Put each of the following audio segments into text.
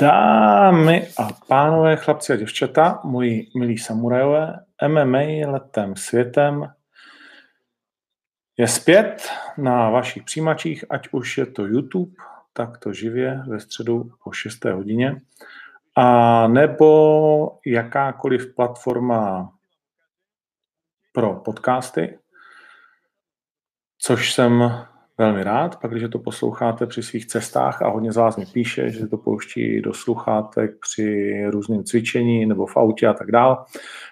Dámy a pánové, chlapci a děvčata, moji milí samurajové, MMA letem světem je zpět na vašich přijímačích, ať už je to YouTube, tak to živě ve středu po 6. hodině, a nebo jakákoliv platforma pro podcasty, což jsem velmi rád, pak když to posloucháte při svých cestách a hodně z vás mi píše, že to pouští do sluchátek při různým cvičení nebo v autě a tak dále.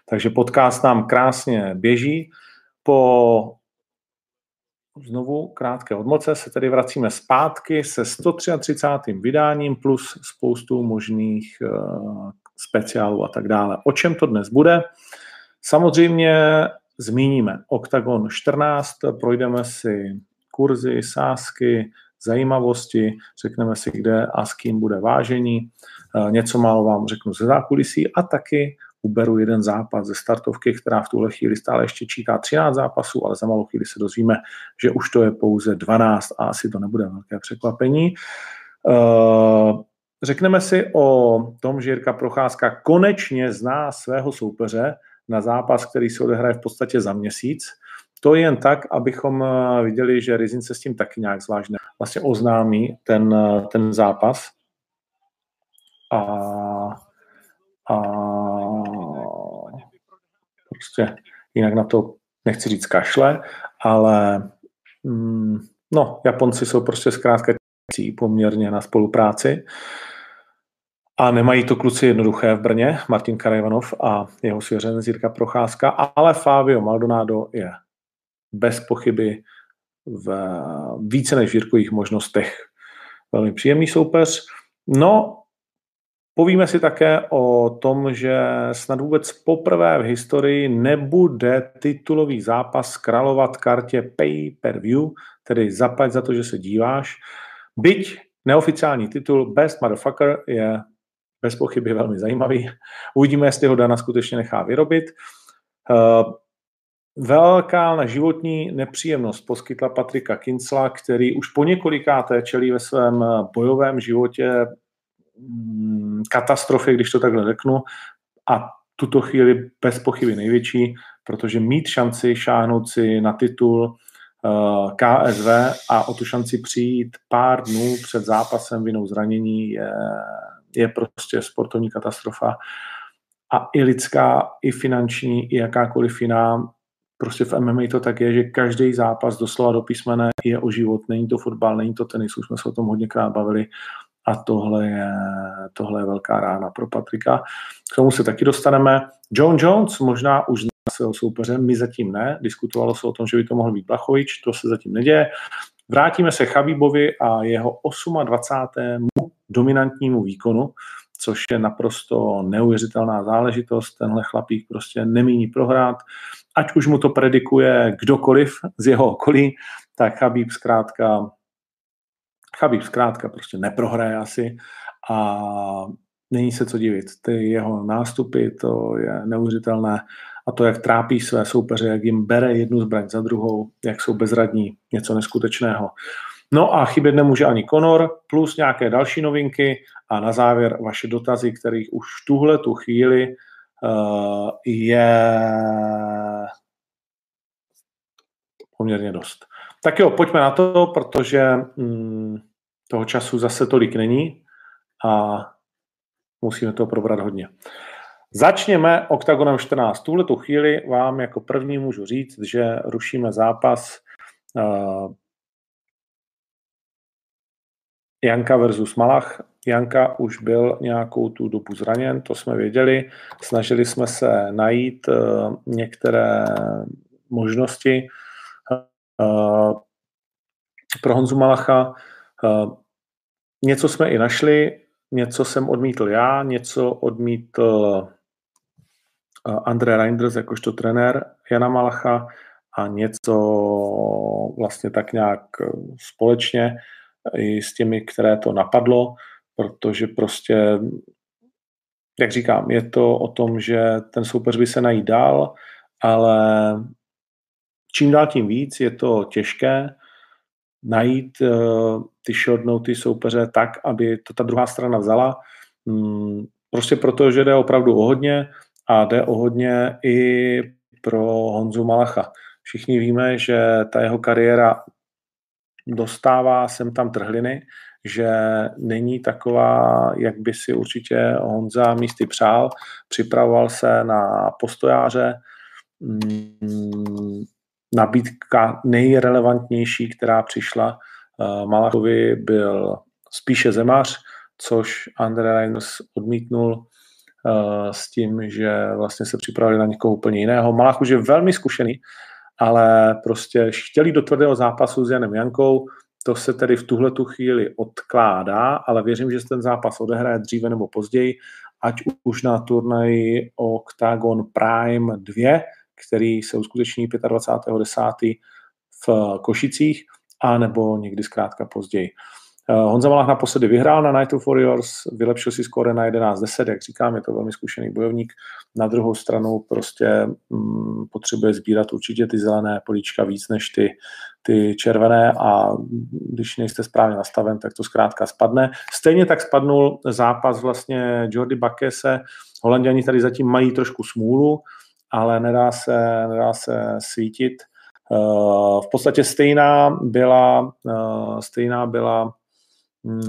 Takže podcast nám krásně běží. Po znovu krátké odmoce se tedy vracíme zpátky se 133. vydáním plus spoustu možných uh, speciálů a tak dále. O čem to dnes bude? Samozřejmě zmíníme Octagon 14, projdeme si kurzy, sázky, zajímavosti, řekneme si, kde a s kým bude vážení. Eh, něco málo vám řeknu ze zákulisí a taky uberu jeden zápas ze startovky, která v tuhle chvíli stále ještě čítá 13 zápasů, ale za malou chvíli se dozvíme, že už to je pouze 12 a asi to nebude velké překvapení. Eh, řekneme si o tom, že Jirka Procházka konečně zná svého soupeře na zápas, který se odehraje v podstatě za měsíc. To jen tak, abychom eh, viděli, že Rizin se s tím taky nějak zvlášť vlastně oznámí ten, eh, ten zápas. A, a prostě jinak na to nechci říct kašle, ale mm, no, Japonci jsou prostě zkrátka poměrně na spolupráci a nemají to kluci jednoduché v Brně, Martin Karajvanov a jeho svěřenec Jirka Procházka, ale Fabio Maldonado je bez pochyby v více než Jirkových možnostech velmi příjemný soupeř. No, povíme si také o tom, že snad vůbec poprvé v historii nebude titulový zápas královat kartě pay per view, tedy zaplať za to, že se díváš. Byť neoficiální titul Best Motherfucker je bez pochyby velmi zajímavý. Uvidíme, jestli ho Dana skutečně nechá vyrobit. Velká na životní nepříjemnost poskytla Patrika Kincla, který už po několikáté čelí ve svém bojovém životě mm, katastrofě, když to takhle řeknu, a tuto chvíli bez pochyby největší, protože mít šanci šáhnout si na titul eh, KSV a o tu šanci přijít pár dnů před zápasem vinou zranění je, je prostě sportovní katastrofa. A i lidská, i finanční, i jakákoliv jiná prostě v MMA to tak je, že každý zápas doslova do písmene je o život. Není to fotbal, není to tenis, už jsme se o tom hodněkrát bavili a tohle je, tohle je velká rána pro Patrika. K tomu se taky dostaneme. John Jones možná už svého soupeře, my zatím ne. Diskutovalo se o tom, že by to mohl být Blachovič, to se zatím neděje. Vrátíme se Chabibovi a jeho 28. dominantnímu výkonu, což je naprosto neuvěřitelná záležitost. Tenhle chlapík prostě nemíní prohrát ať už mu to predikuje kdokoliv z jeho okolí, tak Chabib zkrátka Chabib zkrátka prostě neprohraje asi a není se co divit. Ty jeho nástupy, to je neuvěřitelné a to, jak trápí své soupeře, jak jim bere jednu zbraň za druhou, jak jsou bezradní, něco neskutečného. No a chybět nemůže ani Conor, plus nějaké další novinky a na závěr vaše dotazy, kterých už v tuhle tu chvíli uh, je poměrně dost. Tak jo, pojďme na to, protože mm, toho času zase tolik není a musíme to probrat hodně. Začněme OKTAGONem 14. Tuhle tu chvíli vám jako první můžu říct, že rušíme zápas uh, Janka versus Malach. Janka už byl nějakou tu dobu zraněn, to jsme věděli. Snažili jsme se najít uh, některé možnosti, Eh, pro Honzu Malacha. Eh, něco jsme i našli, něco jsem odmítl já, něco odmítl eh, André Reinders jakožto trenér Jana Malacha a něco vlastně tak nějak společně i s těmi, které to napadlo, protože prostě, jak říkám, je to o tom, že ten soupeř by se najít dál, ale čím dál tím víc je to těžké najít uh, ty short noty soupeře tak, aby to ta druhá strana vzala. Um, prostě proto, že jde opravdu o hodně a jde o hodně i pro Honzu Malacha. Všichni víme, že ta jeho kariéra dostává sem tam trhliny, že není taková, jak by si určitě Honza místy přál. Připravoval se na postojáře, mm, nabídka nejrelevantnější, která přišla eh, Malachovi, byl spíše Zemař, což Andre Reinders odmítnul eh, s tím, že vlastně se připravili na někoho úplně jiného. Malach už je velmi zkušený, ale prostě chtěli do tvrdého zápasu s Janem Jankou, to se tedy v tuhle tu chvíli odkládá, ale věřím, že se ten zápas odehraje dříve nebo později, ať už na turnaji Octagon Prime 2, který se uskuteční 25.10. v Košicích, a nebo někdy zkrátka později. Eh, Honza Malach naposledy vyhrál na Night of Warriors, vylepšil si skóre na 11-10, jak říkám, je to velmi zkušený bojovník. Na druhou stranu prostě mm, potřebuje sbírat určitě ty zelené políčka víc než ty, ty červené a když nejste správně nastaven, tak to zkrátka spadne. Stejně tak spadnul zápas vlastně Jordi Bakese. Holanděni tady zatím mají trošku smůlu, ale nedá se, nedá se svítit. Eh, v podstatě stejná byla, eh, stejná byla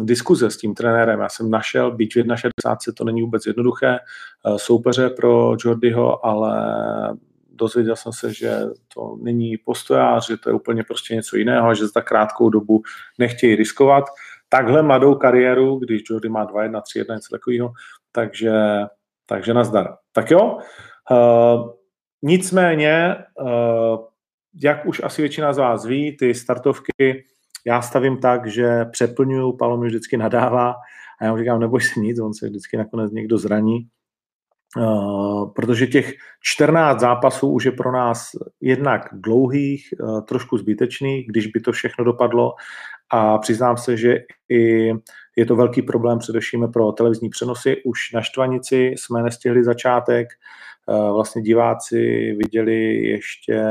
diskuze s tím trenérem. Já jsem našel, byť v 61. to není vůbec jednoduché, eh, soupeře pro Jordyho, ale dozvěděl jsem se, že to není postojář, že to je úplně prostě něco jiného a že za krátkou dobu nechtějí riskovat. Takhle mladou kariéru, když Jordy má 2-1, 3-1, něco takového, takže, takže nazdar. Tak jo, uh, nicméně, uh, jak už asi většina z vás ví, ty startovky já stavím tak, že přeplňuju, Palo mi vždycky nadává a já mu říkám, neboj se nic, on se vždycky nakonec někdo zraní, Uh, protože těch 14 zápasů už je pro nás jednak dlouhých, uh, trošku zbytečných, když by to všechno dopadlo. A přiznám se, že i je to velký problém především pro televizní přenosy. Už na Štvanici jsme nestihli začátek, uh, vlastně diváci viděli ještě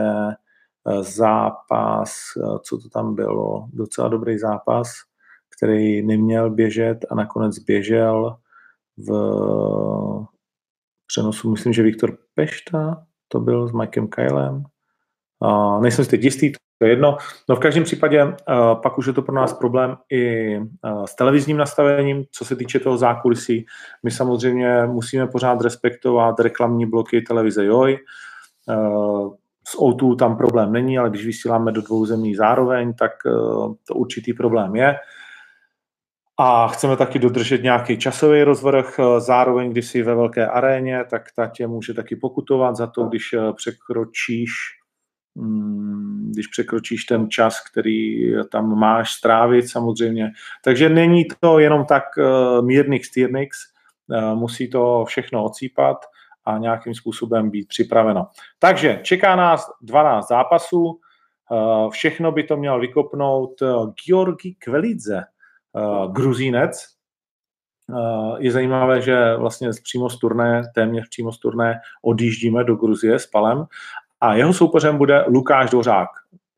zápas, eh, co to tam bylo, docela dobrý zápas, který neměl běžet a nakonec běžel v přenosu, myslím, že Viktor Pešta, to byl s Mikem Kylem. Uh, nejsem si teď jistý, to je jedno. No v každém případě uh, pak už je to pro nás problém i uh, s televizním nastavením, co se týče toho zákulisí. My samozřejmě musíme pořád respektovat reklamní bloky televize JOJ. Uh, s O2 tam problém není, ale když vysíláme do dvou zemí zároveň, tak eh, to určitý problém je. A chceme taky dodržet nějaký časový rozvrh. Eh, zároveň, když jsi ve velké aréně, tak ta tě může taky pokutovat za to, když eh, překročíš mm, když překročíš ten čas, který tam máš strávit samozřejmě. Takže není to jenom tak mírnix tyrnix, musí to všechno ocípat a nějakým způsobem být připraveno. Takže čeká nás 12 zápasů, eh, všechno by to měl vykopnout eh, Georgi Kvelidze, eh, gruzínec. Je zajímavé, že vlastně přímo z turné, téměř přímo z turné odjíždíme do Gruzie s Palem a jeho soupeřem bude Lukáš Dořák.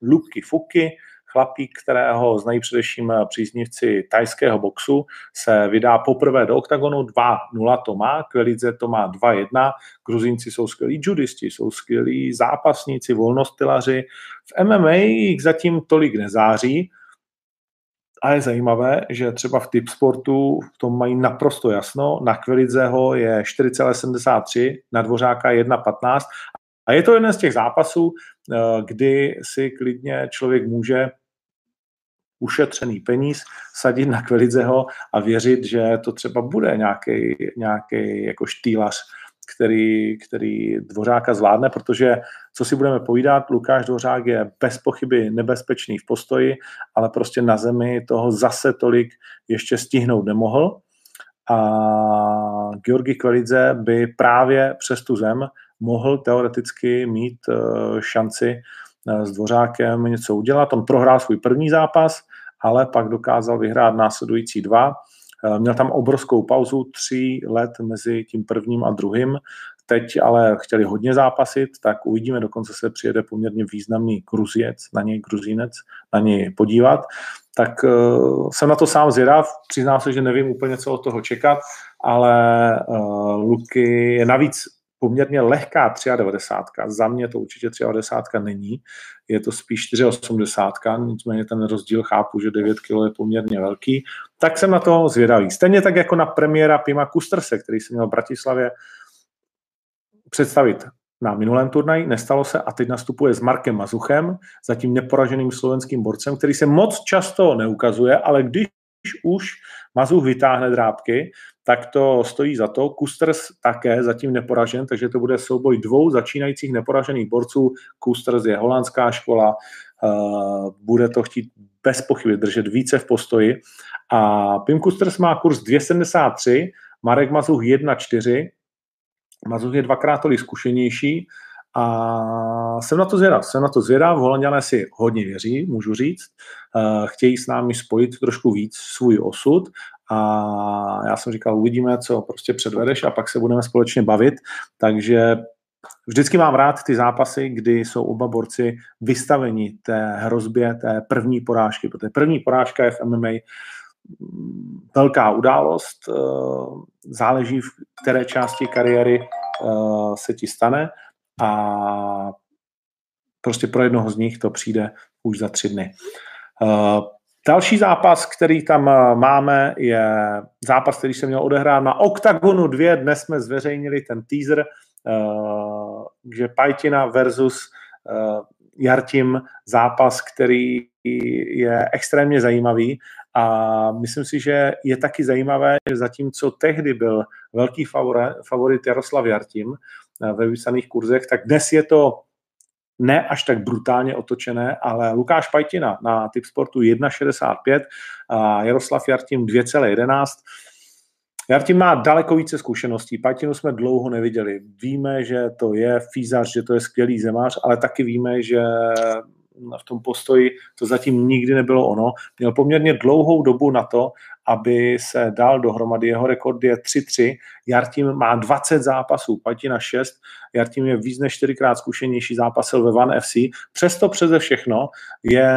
Lubky Fuky, chlapík, kterého znají především příznivci tajského boxu, se vydá poprvé do oktagonu 2-0 to má, Kvelidze to má 2-1, Gruzínci jsou skvělí judisti, jsou skvělí zápasníci, volnostylaři. V MMA jich zatím tolik nezáří, a je zajímavé, že třeba v typ sportu v tom mají naprosto jasno. Na Kvelidzeho je 4,73, na Dvořáka 1,15 a je to jeden z těch zápasů, eh, kdy si klidně člověk může ušetřený peníz, sadit na Kvelidzeho a věřit, že to třeba bude nějaký, nějaký jako štýlař, který, který Dvořáka zvládne, protože co si budeme povídat, Lukáš Dvořák je bez pochyby nebezpečný v postoji, ale prostě na zemi toho zase tolik ještě stihnout nemohl. A Georgi Kvelidze by právě přes tu zem mohl teoreticky mít eh, šanci s Dvořákem něco udělat. On prohrál svůj první zápas, ale pak dokázal vyhrát následující dva. Eh, měl tam obrovskou pauzu, tří let mezi tím prvním a druhým, teď ale chtěli hodně zápasit, tak uvidíme, dokonce se přijede poměrně významný Gruziec, na něj Gruzínec, na něj podívat. Tak uh, jsem na to sám zvědav, přiznám se, že nevím úplně, co od toho čekat, ale uh, Luky je navíc poměrně lehká 93. Za mě to určitě 93 není, je to spíš 480, nicméně ten rozdíl chápu, že 9 kg je poměrně velký, tak jsem na to zvědavý. Stejně tak jako na premiéra Pima Kusterse, který se měl v Bratislavě představit na minulém turnaji, nestalo se a teď nastupuje s Markem Mazuchem, zatím neporaženým slovenským borcem, který se moc často neukazuje, ale když už Mazuch vytáhne drábky, tak to stojí za to. Kusters také zatím neporažen, takže to bude souboj dvou začínajících neporažených borců. Kusters je holandská škola, uh, bude to chtít bez pochyby držet více v postoji. A Pim Kusters má kurz 273, Marek Mazuch 1,4. Mazuch je dvakrát tolik zkušenější a jsem na to zvědav. Jsem na to zvědav, Holanděné si hodně věří, můžu říct. Uh, chtějí s námi spojit trošku víc svůj osud a já jsem říkal, uvidíme, co prostě předvedeš a pak se budeme společně bavit. Takže vždycky mám rád ty zápasy, kdy jsou oba borci vystaveni té hrozbě té první porážky, protože první porážka je v MMA mm, velká událost, eh, záleží v které části kariéry eh, se ti stane a prostě pro jednoho z nich to přijde už za tři dny. Další zápas, který tam eh, máme, je zápas, který se měl odehrát na Octagonu 2. Dnes jsme zveřejnili ten teaser, eh, že Pajtina versus eh, Jartim zápas, který je extrémně zajímavý a myslím si, že je taky zajímavé, že zatímco tehdy byl velký favorit Jaroslav Jartim ve vypsaných kurzech, tak dnes je to ne až tak brutálně otočené, ale Lukáš Pajtina na typ sportu 1,65 a Jaroslav Jartim 2,11. Jartim má daleko více zkušeností. Pajtinu jsme dlouho neviděli. Víme, že to je fízař, že to je skvělý zemář, ale taky víme, že v tom postoji to zatím nikdy nebylo ono. Měl poměrně dlouhou dobu na to, aby se dal dohromady. Jeho rekord je 3-3. Jartim má 20 zápasů, Patina 6. Jartim je víc než čtyřikrát zkušenější zápasil ve Van FC. Přesto přeze všechno je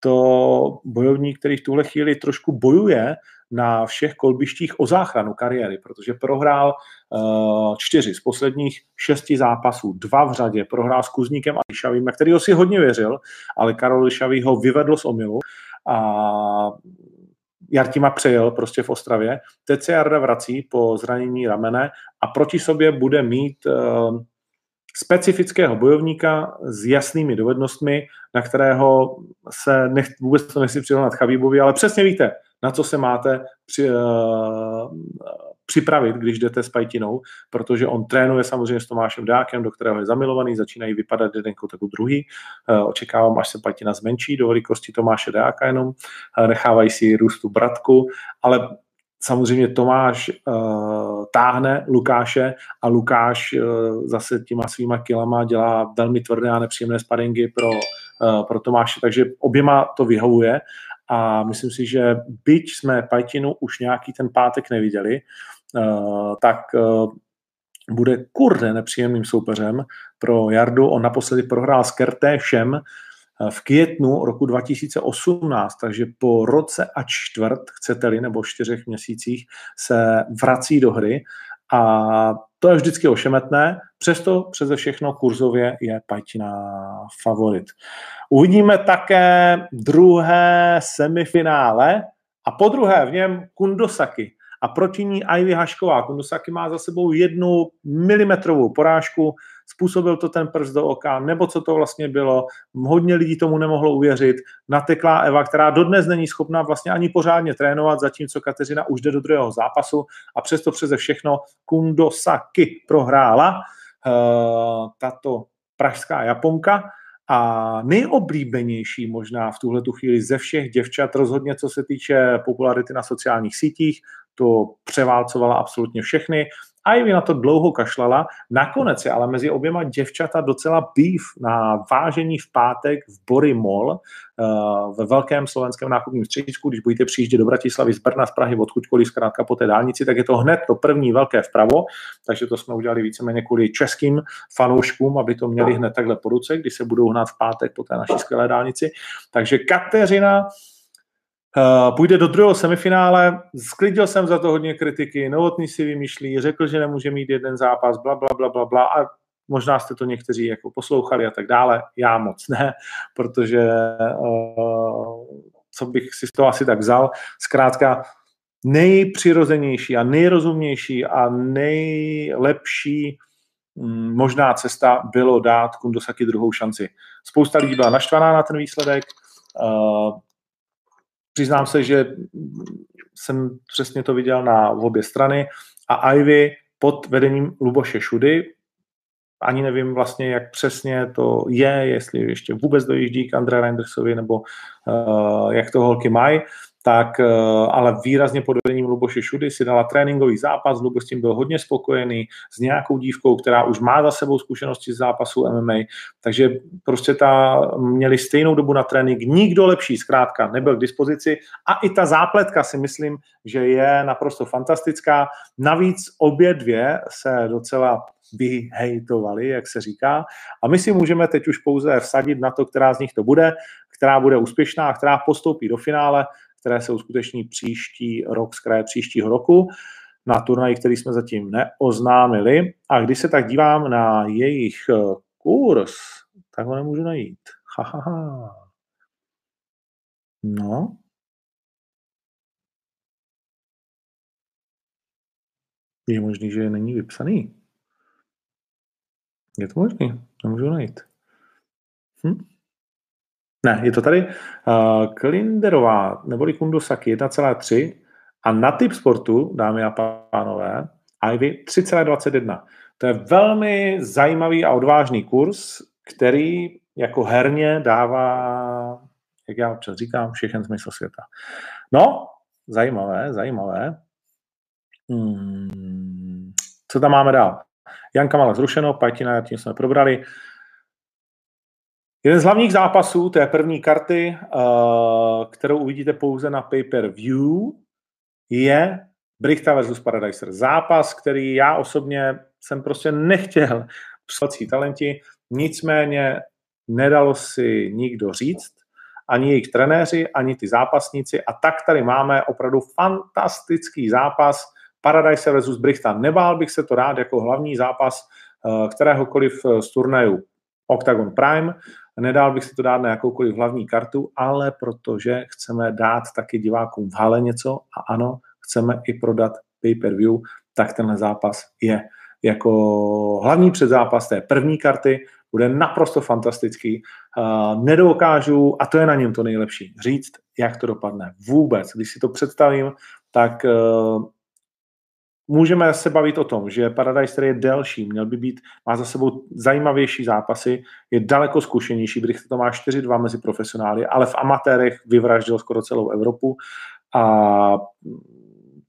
to bojovník, který v tuhle chvíli trošku bojuje na všech kolbištích o záchranu kariéry, protože prohrál čtyři z posledních šesti zápasů, dva v řadě, prohrál s Kuzníkem a Lišavým, na kterého si hodně věřil, ale Karol Lišavý ho vyvedl z omilu a Jartima přejel prostě v Ostravě. Teď se Jarda vrací po zranění ramene a proti sobě bude mít uh, specifického bojovníka s jasnými dovednostmi, na kterého se nech, vůbec to nechci přirovnat Chabibovi, ale přesně víte, na co se máte při, uh, připravit, když jdete s Pajtinou, protože on trénuje samozřejmě s Tomášem Dákem, do kterého je zamilovaný, začínají vypadat jeden jako druhý. Uh, očekávám, až se Pajtina zmenší do velikosti Tomáše Dáka jenom, uh, nechávají si růst tu bratku, ale samozřejmě Tomáš uh, táhne Lukáše a Lukáš uh, zase těma svýma kilama dělá velmi tvrdé a nepříjemné sparingy pro, uh, pro Tomáše, takže oběma to vyhovuje a myslím si, že byť jsme Pajtinu už nějaký ten pátek neviděli, uh, tak uh, bude kurde nepříjemným soupeřem pro Jardu. On naposledy prohrál s Kertéšem v květnu roku 2018, takže po roce a čtvrt, chcete-li, nebo čtyřech měsících, se vrací do hry a to je vždycky ošemetné, přesto přeze všechno kurzově je Pajtina favorit. Uvidíme také druhé semifinále a po druhé v něm Kundosaki a proti ní Ivy Hašková. Kundosaki má za sebou jednu milimetrovou porážku, způsobil to ten prst do oka, nebo co to vlastně bylo. Hodně lidí tomu nemohlo uvěřit. Nateklá Eva, která dodnes není schopná vlastně ani pořádně trénovat, zatímco Kateřina už jde do druhého zápasu a přesto přeze všechno Kundosaki prohrála. Uh, tato pražská Japonka a nejoblíbenější možná v tuhle tu chvíli ze všech děvčat, rozhodně co se týče popularity na sociálních sítích, to převálcovala absolutně všechny. Ivy na to dlouho kašlala, nakonec je ale mezi oběma děvčata docela beef na vážení v pátek v Bory Mall uh, ve velkém slovenském nákupním středisku, když budete přijíždět do Bratislavy z Brna, z Prahy, odkudkoliv zkrátka po té dálnici, tak je to hned to první velké vpravo, takže to jsme udělali víceméně kvůli českým fanouškům, aby to měli hned takhle po ruce, když se budou hnát v pátek po té naší skvělé dálnici. Takže Kateřina půjde do druhého semifinále, sklidil jsem za to hodně kritiky, Novotný si vymýšlí, řekl, že nemůže mít jeden zápas, bla, bla, bla, bla, bla a možná jste to někteří jako poslouchali a tak dále, já moc ne, protože uh, co bych si z toho asi tak vzal, zkrátka nejpřirozenější a nejrozumnější a nejlepší mm, možná cesta bylo dát Kundosaki druhou šanci. Spousta lidí byla naštvaná na ten výsledek, uh, Přiznám se, že jsem přesně to viděl na obě strany. A Ivy pod vedením Luboše Šudy, ani nevím vlastně, jak přesně to je, jestli ještě vůbec dojíždí k Andre Reindersovi, nebo uh, jak to holky mají, tak eh, ale výrazně pod vedením Luboše Šudy si dala tréninkový zápas, Lubo s tím byl hodně spokojený s nějakou dívkou, která už má za sebou zkušenosti z zápasu MMA, takže prostě ta měli stejnou dobu na trénink, nikdo lepší zkrátka nebyl k dispozici. A i ta zápletka si myslím, že je naprosto fantastická. Navíc obě dvě se docela vyhejtovali, jak se říká. A my si můžeme teď už pouze vsadit na to, která z nich to bude, která bude úspěšná, která postoupí do finále které se uskuteční příští rok, z kraje příštího roku na turnaj, který jsme zatím neoznámili. A když se tak dívám na jejich eh, kurz, tak ho nemůžu najít. Ha, ha, ha. No. Je možný, že není vypsaný. Je to možný, nemůžu najít. Hm? Ne, je to tady. Uh, Klinderová neboli Kundosaki 1,3 a na typ sportu, dámy a pánové, Ivy 3,21. To je velmi zajímavý a odvážný kurz, který jako herně dává, jak já občas říkám, všechen smysl světa. No, zajímavé, zajímavé. Hmm, co tam máme dál? Janka Mala zrušeno, Pajtina, tím jsme probrali. Jeden z hlavních zápasů té první karty, uh, kterou uvidíte pouze na pay-per-view, je Brichta versus Paradiser. Zápas, který já osobně jsem prostě nechtěl psací talenti, nicméně nedalo si nikdo říct, ani jejich trenéři, ani ty zápasníci a tak tady máme opravdu fantastický zápas Paradise versus Brichta. Nebál bych se to rád jako hlavní zápas uh, kteréhokoliv z turnajů Octagon Prime. Nedal bych si to dát na jakoukoliv hlavní kartu, ale protože chceme dát taky divákům v hale něco a ano, chceme i prodat pay-per-view, tak tenhle zápas je jako hlavní předzápas té první karty, bude naprosto fantastický. Uh, nedokážu, a to je na něm to nejlepší, říct, jak to dopadne. Vůbec. Když si to představím, tak uh, Můžeme se bavit o tom, že Paradise, který je delší, měl by být, má za sebou zajímavější zápasy, je daleko zkušenější, když to má 4-2 mezi profesionály, ale v amatérech vyvraždil skoro celou Evropu a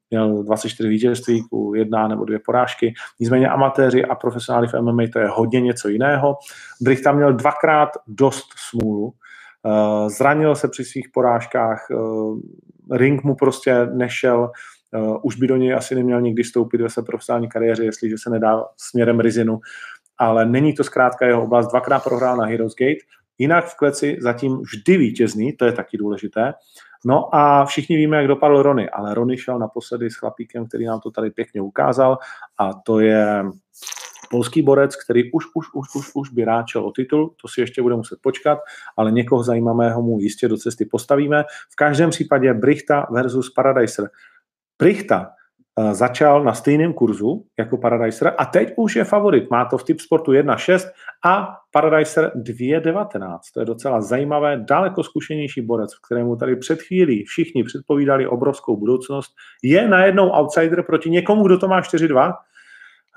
měl 24 vítězství, jedna nebo dvě porážky. Nicméně amatéři a profesionály v MMA to je hodně něco jiného. Brich tam měl dvakrát dost smůlu. Eh, zranil se při svých porážkách, eh, ring mu prostě nešel, Uh, už by do něj asi neměl nikdy stoupit ve své profesionální kariéře, jestliže se nedá směrem Rizinu, ale není to zkrátka jeho oblast. Dvakrát prohrál na Heroes Gate, jinak v kleci zatím vždy vítězný, to je taky důležité. No a všichni víme, jak dopadl Rony, ale Rony šel naposledy s chlapíkem, který nám to tady pěkně ukázal a to je polský borec, který už, už, už, už, už by ráčel o titul, to si ještě bude muset počkat, ale někoho zajímavého mu jistě do cesty postavíme. V každém případě Brichta versus Paradiser. Prichta eh, začal na stejném kurzu jako Paradiser a teď už je favorit. Má to v typ sportu 1.6 a Paradiser 2.19. To je docela zajímavé, daleko zkušenější borec, kterému tady před chvílí všichni předpovídali obrovskou budoucnost. Je najednou outsider proti někomu, kdo to má 4.2.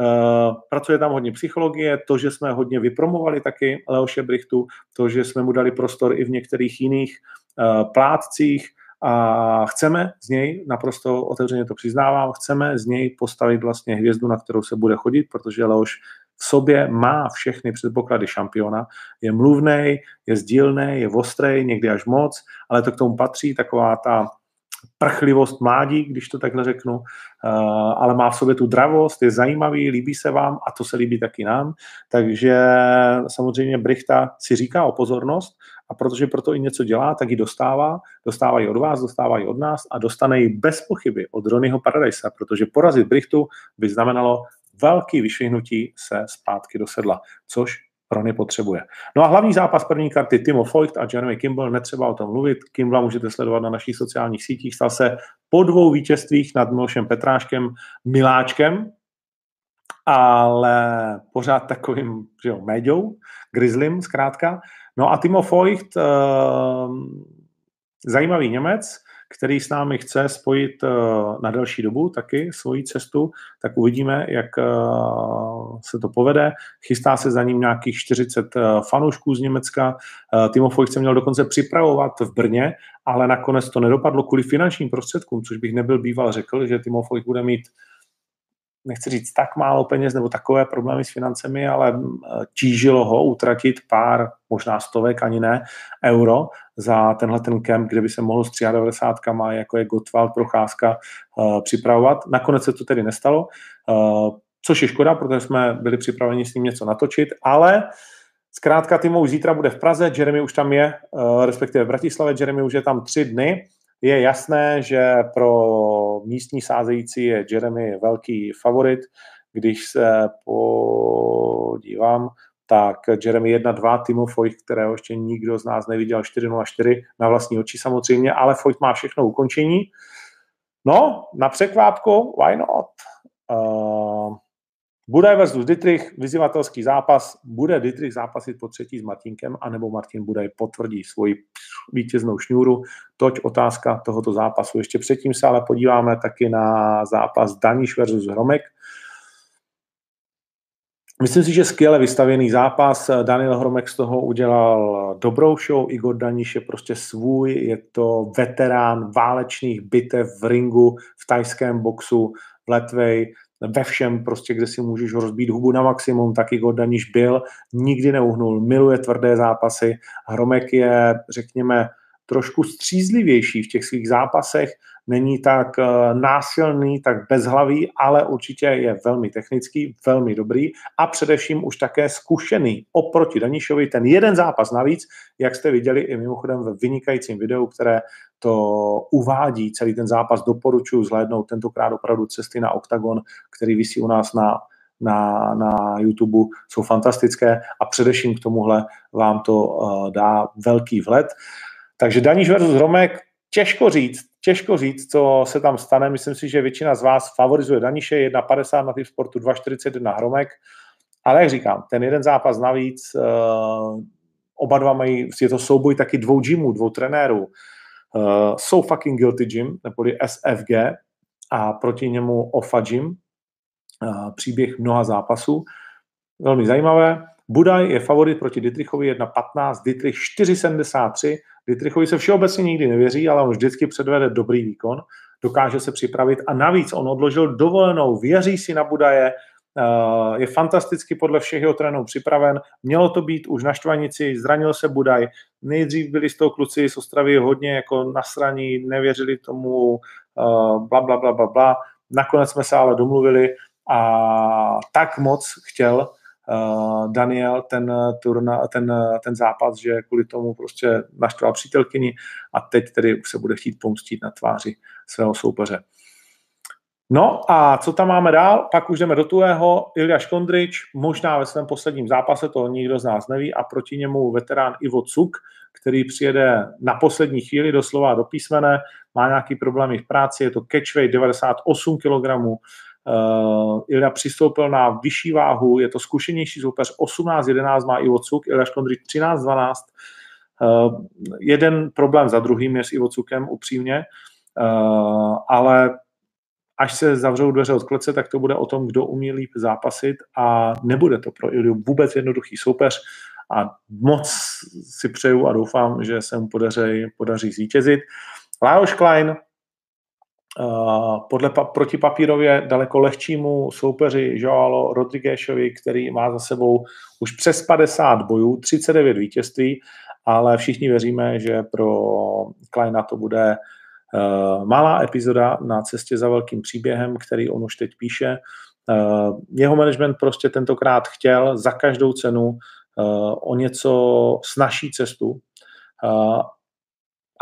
Uh, eh, pracuje tam hodně psychologie, to, že jsme hodně vypromovali taky Leoše Brichtu, to, že jsme mu dali prostor i v některých jiných uh, plátcích, a chceme z něj, naprosto otevřeně to přiznávám, chceme z něj postavit vlastně hvězdu, na kterou se bude chodit, protože Leoš v sobě má všechny předpoklady šampiona. Je mluvný, je sdílný, je ostrý, někdy až moc, ale to k tomu patří taková ta prchlivost mládí, když to takhle řeknu, eh, ale má v sobě tu dravost, je zajímavý, líbí se vám a to se líbí taky nám. Takže samozřejmě Brichta si říká o pozornost a protože proto i něco dělá, tak ji dostává, dostává ji od vás, dostává ji od nás a dostane ji bez pochyby od Ronnieho Paradisa, protože porazit Brichtu by znamenalo velký vyšvihnutí se zpátky do sedla, což Rony potřebuje. No a hlavní zápas první karty Timo Voigt a Jeremy Kimball, netřeba o tom mluvit. Kimballa můžete sledovat na našich sociálních sítích. Stal se po dvou vítězstvích nad Milošem Petráškem miláčkem, ale pořád takovým že jo, méďou, grizzlym zkrátka. No a Timo Voigt, eh, zajímavý Němec, který s námi chce spojit eh, na delší dobu taky svoji cestu, tak uvidíme, jak eh, se to povede. Chystá se za ním nějakých 40 eh, fanoušků z Německa. Timofoj chce měl dokonce připravovat v Brně, ale nakonec to nedopadlo kvůli finančním prostředkům, což bych nebyl býval řekl, že Timofoj bude mít nechci říct tak málo peněz nebo takové problémy s financemi, ale tížilo ho utratit pár, možná stovek, ani ne, euro za tenhle ten kemp, kde by se mohl s 93 jako je Gottwald Procházka uh, připravovat. Nakonec se to tedy nestalo, uh, což je škoda, protože jsme byli připraveni s ním něco natočit, ale zkrátka Timo už zítra bude v Praze, Jeremy už tam je, uh, respektive v Bratislavě, Jeremy už je tam tři dny, je jasné, že pro místní sázející je Jeremy velký favorit. Když se podívám, tak Jeremy 1-2, Timo Foyt, kterého ještě nikdo z nás neviděl, 4-0-4 na vlastní oči samozřejmě, ale Foyt má všechno ukončení. No, na překvápku, why not? Uh, Budaj versus Dietrich, vyzývatelský zápas. Bude Dietrich zápasit po třetí s Martinkem, anebo Martin Budaj potvrdí svoji vítěznou šňůru. Toť otázka tohoto zápasu. Ještě předtím se ale podíváme taky na zápas Daniš versus Hromek. Myslím si, že skvěle vystavěný zápas. Daniel Hromek z toho udělal dobrou show. Igor Daniš je prostě svůj, je to veterán válečných bitev v ringu, v tajském boxu, v Letvej ve všem, prostě, kde si můžeš rozbít hubu na maximum, taky Gordaniš byl, nikdy neuhnul, miluje tvrdé zápasy. Hromek je, řekněme, trošku střízlivější v těch svých zápasech, není tak uh, násilný, tak bezhlavý, ale určitě je velmi technický, velmi dobrý a především už také zkušený oproti Danišovi. Ten jeden zápas navíc, jak jste viděli i mimochodem ve vynikajícím videu, které to uvádí, celý ten zápas doporučuji zhlédnout tentokrát opravdu cesty na OKTAGON, který vysí u nás na na, na YouTube jsou fantastické a především k tomuhle vám to uh, dá velký vhled. Takže Daníš versus Hromek, těžko říct, těžko říct, co se tam stane. Myslím si, že většina z vás favorizuje Daniše, 1,50 na typ sportu, 2,41 Hromek. Ale jak říkám, ten jeden zápas navíc, uh, oba dva mají, je to souboj taky dvou gymů, dvou trenérů. Uh, jsou fucking guilty gym, neboli SFG, a proti němu OFA gym, uh, příběh mnoha zápasů. Velmi zajímavé. Budaj je favorit proti Dietrichovi 1.15, Dietrich 4.73. Dietrichovi se všeobecně nikdy nevěří, ale on vždycky předvede dobrý výkon, dokáže se připravit a navíc on odložil dovolenou, věří si na Budaje, eh, je fantasticky podle všech jeho trénů připraven. Mělo to být už na Štvanici, zranil se Budaj. Nejdřív byli z toho kluci z Ostravy hodně jako nasraní, nevěřili tomu, eh, bla, bla, bla, bla, bla. Nakonec jsme se ale domluvili a tak moc chtěl Daniel ten, turna, ten, ten zápas, že kvůli tomu prostě naštval přítelkyni a teď tedy se bude chtít pomstit na tváři svého soupeře. No a co tam máme dál? Pak už jdeme do tuhého. Ilja Škondrič, možná ve svém posledním zápase, to nikdo z nás neví, a proti němu veterán Ivo Cuk, který přijede na poslední chvíli doslova do písmene, má nějaký problémy v práci, je to catchweight 98 kg, Uh, Ilja přistoupil na vyšší váhu, je to zkušenější soupeř, 18-11 má Ivo Cuk, Ilja Škondrič 13-12. Uh, jeden problém za druhým je s Ivo Cukem, upřímně, uh, ale až se zavřou dveře od klece, tak to bude o tom, kdo umí líp zápasit a nebude to pro Ilju vůbec jednoduchý soupeř a moc si přeju a doufám, že se mu podaří, podaří zvítězit. Lajos Klein, podle protipapírově daleko lehčímu soupeři Joalo Rodriguešovi, který má za sebou už přes 50 bojů, 39 vítězství, ale všichni věříme, že pro Kleina to bude uh, malá epizoda na cestě za velkým příběhem, který on už teď píše. Uh, jeho management prostě tentokrát chtěl za každou cenu uh, o něco snažší cestu.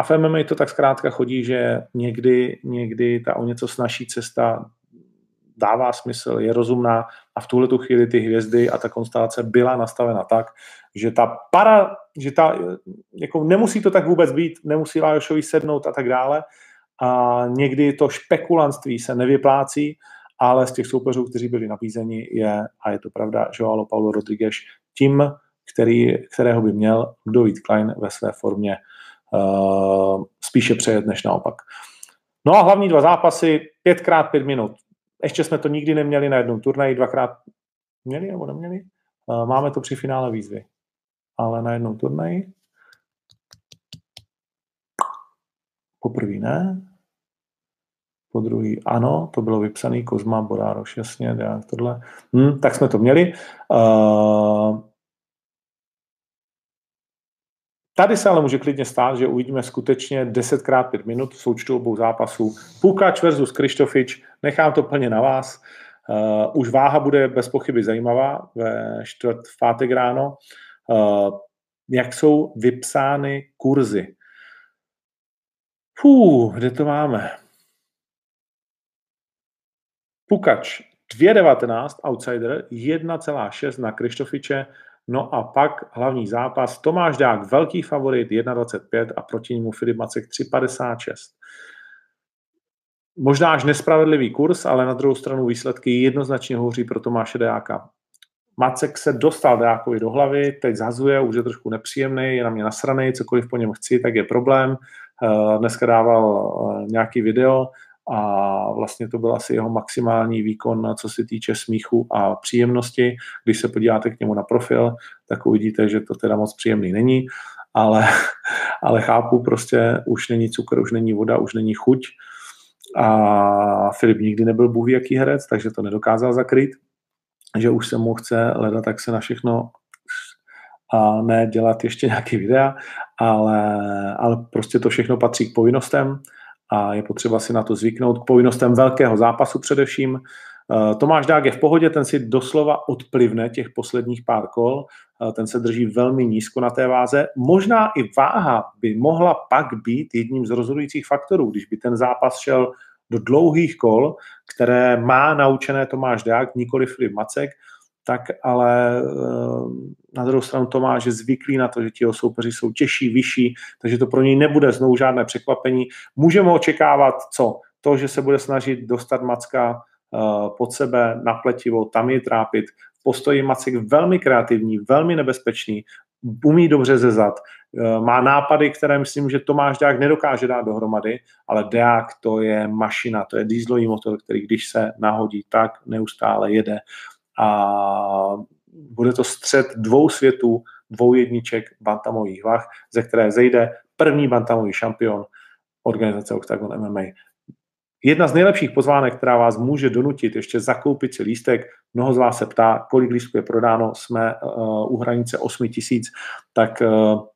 A v MMA to tak zkrátka chodí, že někdy, někdy ta o něco snažší cesta dává smysl, je rozumná a v tuhle tu chvíli ty hvězdy a ta konstelace byla nastavena tak, že ta para, že ta, jako nemusí to tak vůbec být, nemusí Lajošovi sednout a tak dále. A někdy to špekulantství se nevyplácí, ale z těch soupeřů, kteří byli nabízeni, je, a je to pravda, Joao Paulo Rodriguez tím, který, kterého by měl David Klein ve své formě spíše přejet než naopak. No a hlavní dva zápasy, pětkrát pět minut. Ještě jsme to nikdy neměli na jednom turnaji, dvakrát měli nebo neměli? Uh, máme to při finále výzvy. Ale na jednom turnaji poprvé ne, po druhý ano, to bylo vypsaný Kozma, Borároš, jasně, tohle. Hm, tak jsme to měli. Uh, Tady se ale může klidně stát, že uvidíme skutečně 10x5 minut v součtu obou zápasů. Pukač versus Krištofič, nechám to plně na vás. Uh, už váha bude bez pochyby zajímavá ve čtvrt v pátek ráno. Uh, jak jsou vypsány kurzy? Fů, kde to máme? Pukač 2,19 outsider, 1,6 na Krištofiče, No a pak hlavní zápas Tomáš Dák, velký favorit 1,25 a proti němu Filip Macek 3,56. Možná až nespravedlivý kurz, ale na druhou stranu výsledky jednoznačně hovoří pro Tomáše Deáka. Macek se dostal Deákovi do hlavy, teď zhazuje, už je trošku nepříjemný, je na mě nasraný, cokoliv po něm chci, tak je problém. Eh, dneska dával eh, nějaký video, a vlastně to byl asi jeho maximální výkon, co se týče smíchu a příjemnosti. Když se podíváte k němu na profil, tak uvidíte, že to teda moc příjemný není, ale, ale chápu, prostě už není cukr, už není voda, už není chuť. A Filip nikdy nebyl bůh jaký herec, takže to nedokázal zakryt, že už se mu chce hledat, tak se na všechno a ne dělat ještě nějaký videa, ale, ale prostě to všechno patří k povinnostem a je potřeba si na to zvyknout k povinnostem velkého zápasu především. Eh, Tomáš Dák je v pohodě, ten si doslova odplivne těch posledních pár kol, eh, ten se drží velmi nízko na té váze. Možná i váha by mohla pak být jedním z rozhodujících faktorů, když by ten zápas šel do dlouhých kol, které má naučené Tomáš Dák, nikoli Filip Macek, tak ale eh, na druhou stranu Tomáš je zvyklý na to, že ti soupeři jsou těžší, vyšší, takže to pro něj nebude znovu žádné překvapení. Můžeme očekávat co? To, že se bude snažit dostat Macka uh, pod sebe na pletivo, tam je trápit. Postojí Macek velmi kreativní, velmi nebezpečný, umí dobře zezat, uh, má nápady, které myslím, že Tomáš Deák nedokáže dát dohromady, ale Deák to je mašina, to je dieselový motor, který když se nahodí, tak neustále jede a bude to střed dvou světů, dvou jedniček bantamových vah, ze které zejde první bantamový šampion organizace Octagon MMA. Jedna z nejlepších pozvánek, která vás může donutit ještě zakoupit si lístek, mnoho z vás se ptá, kolik lístků je prodáno, jsme uh, u hranice 8 tisíc, tak uh,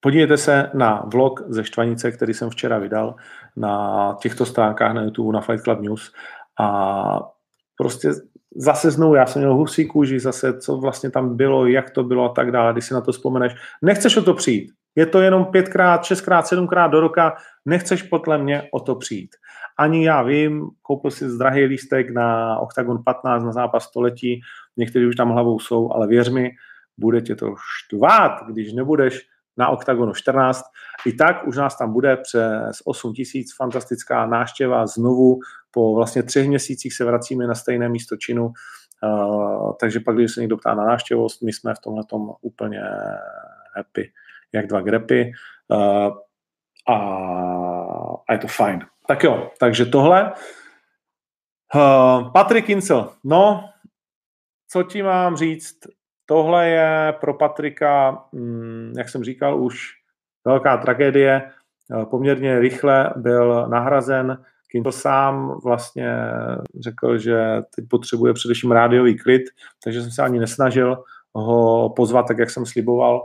podívejte se na vlog ze Štvanice, který jsem včera vydal na těchto stránkách na YouTube, na Fight Club News a prostě zase znovu, já jsem měl husí kůži, zase co vlastně tam bylo, jak to bylo a tak dále, když si na to vzpomeneš. Nechceš o to přijít. Je to jenom pětkrát, šestkrát, sedmkrát do roka, nechceš podle mě o to přijít. Ani já vím, koupil si drahý lístek na Octagon 15 na zápas století, někteří už tam hlavou jsou, ale věř mi, bude tě to štvát, když nebudeš na OKTAGONu 14. I tak už nás tam bude přes 8 tisíc, fantastická náštěva znovu. Po vlastně třech měsících se vracíme na stejné místo činu, uh, takže pak, když se někdo ptá na náštěvost, my jsme v tomhle úplně happy, jak dva grepy uh, a, a je to fajn. Tak jo, takže tohle. Uh, Patrik Incel, no, co ti mám říct? Tohle je pro Patrika, mm, jak jsem říkal, už velká tragédie. Poměrně rychle byl nahrazen. Kindle sám vlastně řekl, že teď potřebuje především rádiový klid, takže jsem se ani nesnažil ho pozvat tak, jak jsem sliboval.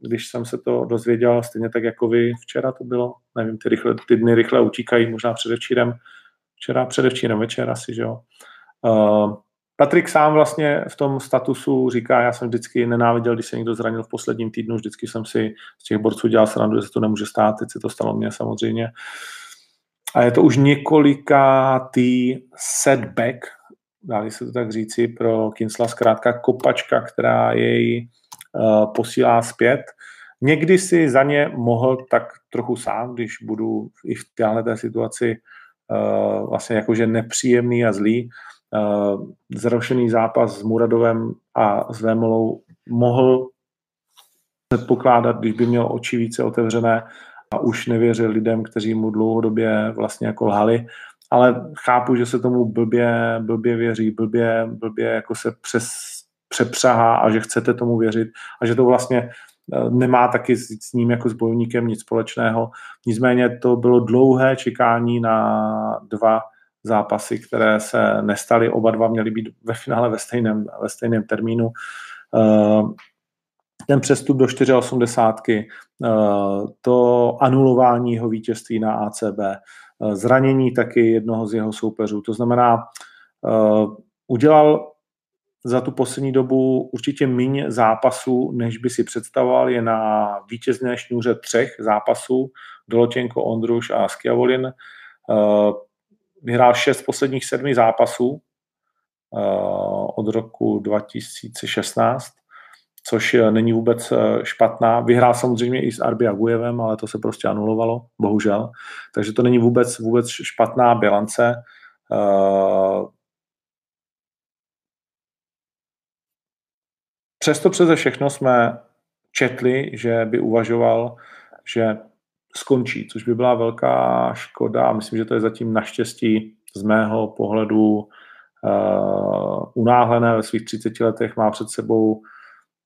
Když jsem se to dozvěděl, stejně tak jako vy, včera to bylo, nevím, ty, rychle, ty dny rychle utíkají, možná předevčírem, včera, předevčírem večer asi, že jo. Patrik sám vlastně v tom statusu říká, já jsem vždycky nenáviděl, když se někdo zranil v posledním týdnu, vždycky jsem si z těch borců dělal srandu, že se to nemůže stát, teď se to stalo mně samozřejmě. A je to už několikátý setback, dá se to tak říci, pro Kinsla zkrátka kopačka, která jej uh, posílá zpět. Někdy si za ně mohl tak trochu sám, když budu i v téhle situaci uh, vlastně jakože nepříjemný a zlý, uh, zrušený zápas s Muradovem a s Vémolou mohl předpokládat, když by měl oči více otevřené a už nevěřil lidem, kteří mu dlouhodobě vlastně jako lhali, ale chápu, že se tomu blbě, blbě věří, blbě, blbě jako se přes, přepřahá a že chcete tomu věřit a že to vlastně eh, nemá taky s ním jako s bojovníkem nic společného. Nicméně to bylo dlouhé čekání na dva zápasy, které se nestaly. Oba dva měly být ve finále ve stejném, ve stejném termínu. Eh, ten přestup do 4,80, eh, to anulování jeho vítězství na ACB, zranění taky jednoho z jeho soupeřů. To znamená, udělal za tu poslední dobu určitě méně zápasů, než by si představoval. Je na vítězné šňůře třech zápasů. Dolotěnko, Ondruš a Skiavolin. Eh, vyhrál šest posledních sedmi zápasů eh, od roku 2016, což není vůbec eh, špatná. Vyhrál samozřejmě i s Arbi Agujevem, ale to se prostě anulovalo, bohužel. Takže to není vůbec, vůbec špatná bilance. Přesto přeze všechno jsme četli, že by uvažoval, že skončí, což by byla velká škoda myslím, že to je zatím naštěstí z mého pohledu uh, unáhlené ve svých 30 letech, má před sebou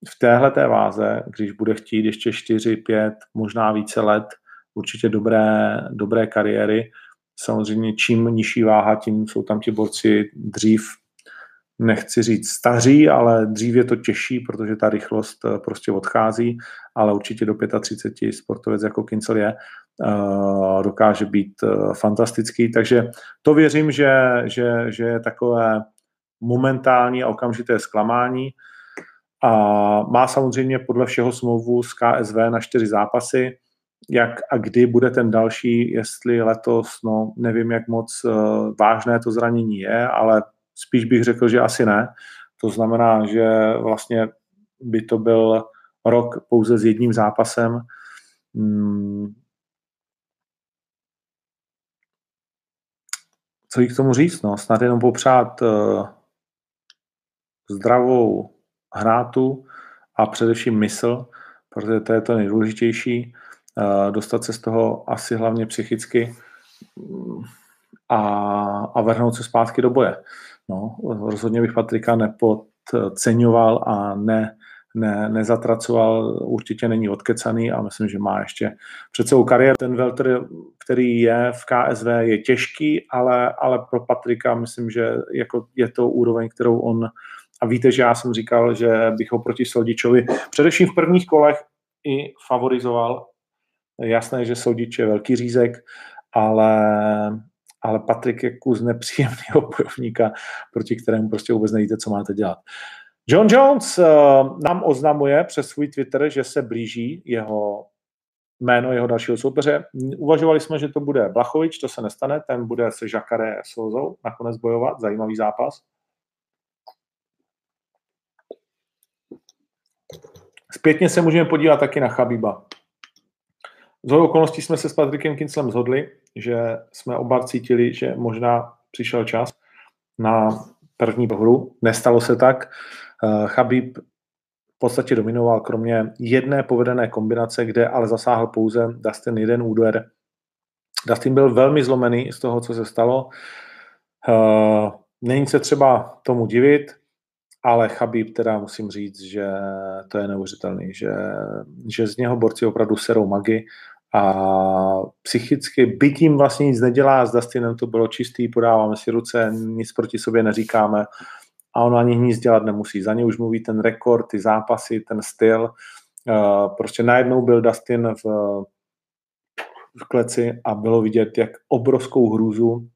v téhle té váze, když bude chtít ještě 4, 5, možná více let, určitě dobré, dobré kariéry. Samozřejmě čím nižší váha, tím jsou tam ti borci dřív nechci říct staří, ale dřív je to těžší, protože ta rychlost eh, prostě odchází, ale určitě do 35 sportovec jako Kincel je, eh, dokáže být eh, fantastický, takže to věřím, že, že, že je takové momentální a okamžité zklamání a má samozřejmě podle všeho smlouvu s KSV na čtyři zápasy, jak a kdy bude ten další, jestli letos, no nevím, jak moc vážné to zranění je, ale Spíš bych řekl, že asi ne. To znamená, že vlastně by to byl rok pouze s jedním zápasem. Hmm. Co jí k tomu říct? No, snad jenom popřát uh, zdravou hrátu a především mysl, protože to je to nejdůležitější. Uh, dostat se z toho asi hlavně psychicky mm, a, a vrhnout se zpátky do boje. No, rozhodně bych Patrika nepodceňoval a ne, ne, nezatracoval, určitě není odkecaný a myslím, že má ještě před sebou kariéru. Ten Welter, který je v KSV, je těžký, ale, ale pro Patrika myslím, že jako je to úroveň, kterou on a víte, že já jsem říkal, že bych ho proti Soudičovi především v prvních kolech i favorizoval. Jasné, že Soudič je velký řízek, ale ale Patrik je kus nepříjemného bojovníka, proti kterému prostě vůbec nevíte, co máte dělat. John Jones uh, nám oznamuje přes svůj Twitter, že se blíží jeho jméno jeho dalšího soupeře. Uvažovali jsme, že to bude Blachovič, to se nestane, ten bude se Jacare Souzou nakonec bojovat, zajímavý zápas. Zpětně se můžeme podívat taky na Chabiba. Z okolností jsme se s Patrikem Kinclem zhodli, že jsme oba cítili, že možná přišel čas na první hru. Nestalo se tak. Chabib v podstatě dominoval, kromě jedné povedené kombinace, kde ale zasáhl pouze Dustin jeden úder. Dustin byl velmi zlomený z toho, co se stalo. Eh, není se třeba tomu divit, ale Chabib teda musím říct, že to je neuvěřitelný, že, že z něho borci opravdu serou magy a psychicky, byť tím vlastně nic nedělá, s Dustinem to bylo čistý, podáváme si ruce, nic proti sobě neříkáme a on ani nic dělat nemusí. Za ně už mluví ten rekord, ty zápasy, ten styl. Eh, prostě najednou byl Dustin v, v kleci a bylo vidět, jak obrovskou hrůzu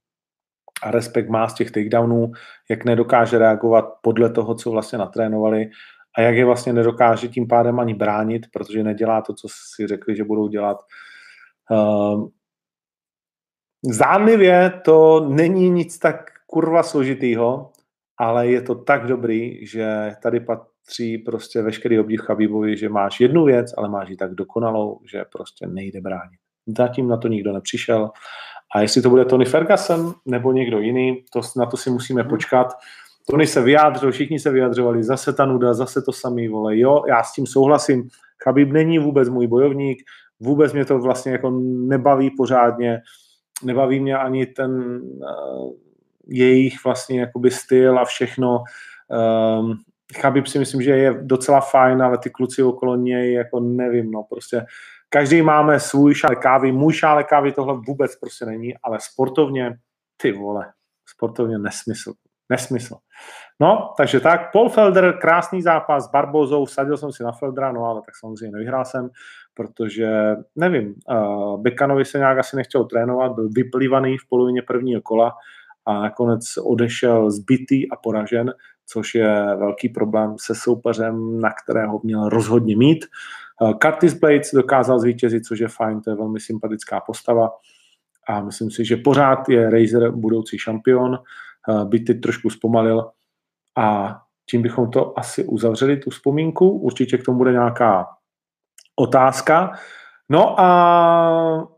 a respekt má z těch takedownů, jak nedokáže reagovat podle toho, co vlastně natrénovali a jak je vlastně nedokáže tím pádem ani bránit, protože nedělá to, co si řekli, že budou dělat. Uh, Zánlivě to není nic tak kurva složitýho, ale je to tak dobrý, že tady patří prostě veškerý obdiv Chabibovi, že máš jednu věc, ale máš ji tak dokonalou, že prostě nejde bránit. Zatím na to nikdo nepřišel a jestli to bude Tony Ferguson nebo někdo jiný, to, na to si musíme počkat. Tony se vyjádřil, všichni se vyjadřovali, zase ta nuda, zase to samý, vole, jo, já s tím souhlasím, Khabib není vůbec můj bojovník, vůbec mě to vlastně jako nebaví pořádně, nebaví mě ani ten uh, jejich vlastně jakoby styl a všechno. Um, Chabib si myslím, že je docela fajn, ale ty kluci okolo něj, jako nevím, no prostě Každý máme svůj šálek kávy, můj šálek kávy tohle vůbec prostě není, ale sportovně, ty vole, sportovně nesmysl. Nesmysl. No, takže tak, Paul Felder, krásný zápas s Barbozou, vsadil jsem si na Feldera, no ale tak samozřejmě nevyhrál jsem, protože, nevím, uh, Bekanovi se nějak asi nechtěl trénovat, byl vyplývaný v polovině prvního kola a nakonec odešel zbytý a poražen, což je velký problém se soupeřem, na kterého měl rozhodně mít. Eh, Curtis Blades dokázal zvítězit, což je fajn, to je velmi sympatická postava a myslím si, že pořád je Razer budoucí šampion, eh, by teď trošku zpomalil a tím bychom to asi uzavřeli, tu vzpomínku. Určitě k tomu bude nějaká otázka. No a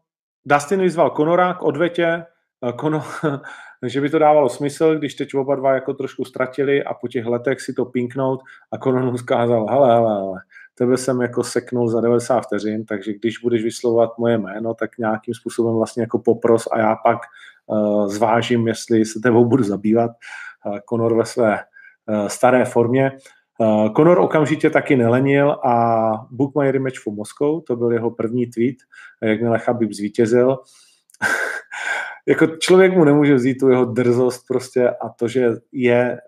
Dustin vyzval Conora k odvetě. Conor, že by to dávalo smysl, když teď oba dva jako trošku ztratili a po těch letech si to pinknout a Conor mu zkázal, hele, hele, hele, tebe jsem jako seknul za 90 vteřin, takže když budeš vyslovovat moje jméno, tak nějakým způsobem vlastně jako popros a já pak uh, zvážím, jestli se tebou budu zabývat. Uh, Conor ve své uh, staré formě. Uh, Conor okamžitě taky nelenil a book my rematch for Moscow, to byl jeho první tweet, jakmile Chabib zvítězil. Jako člověk mu nemůže vzít tu jeho drzost prostě a to, že je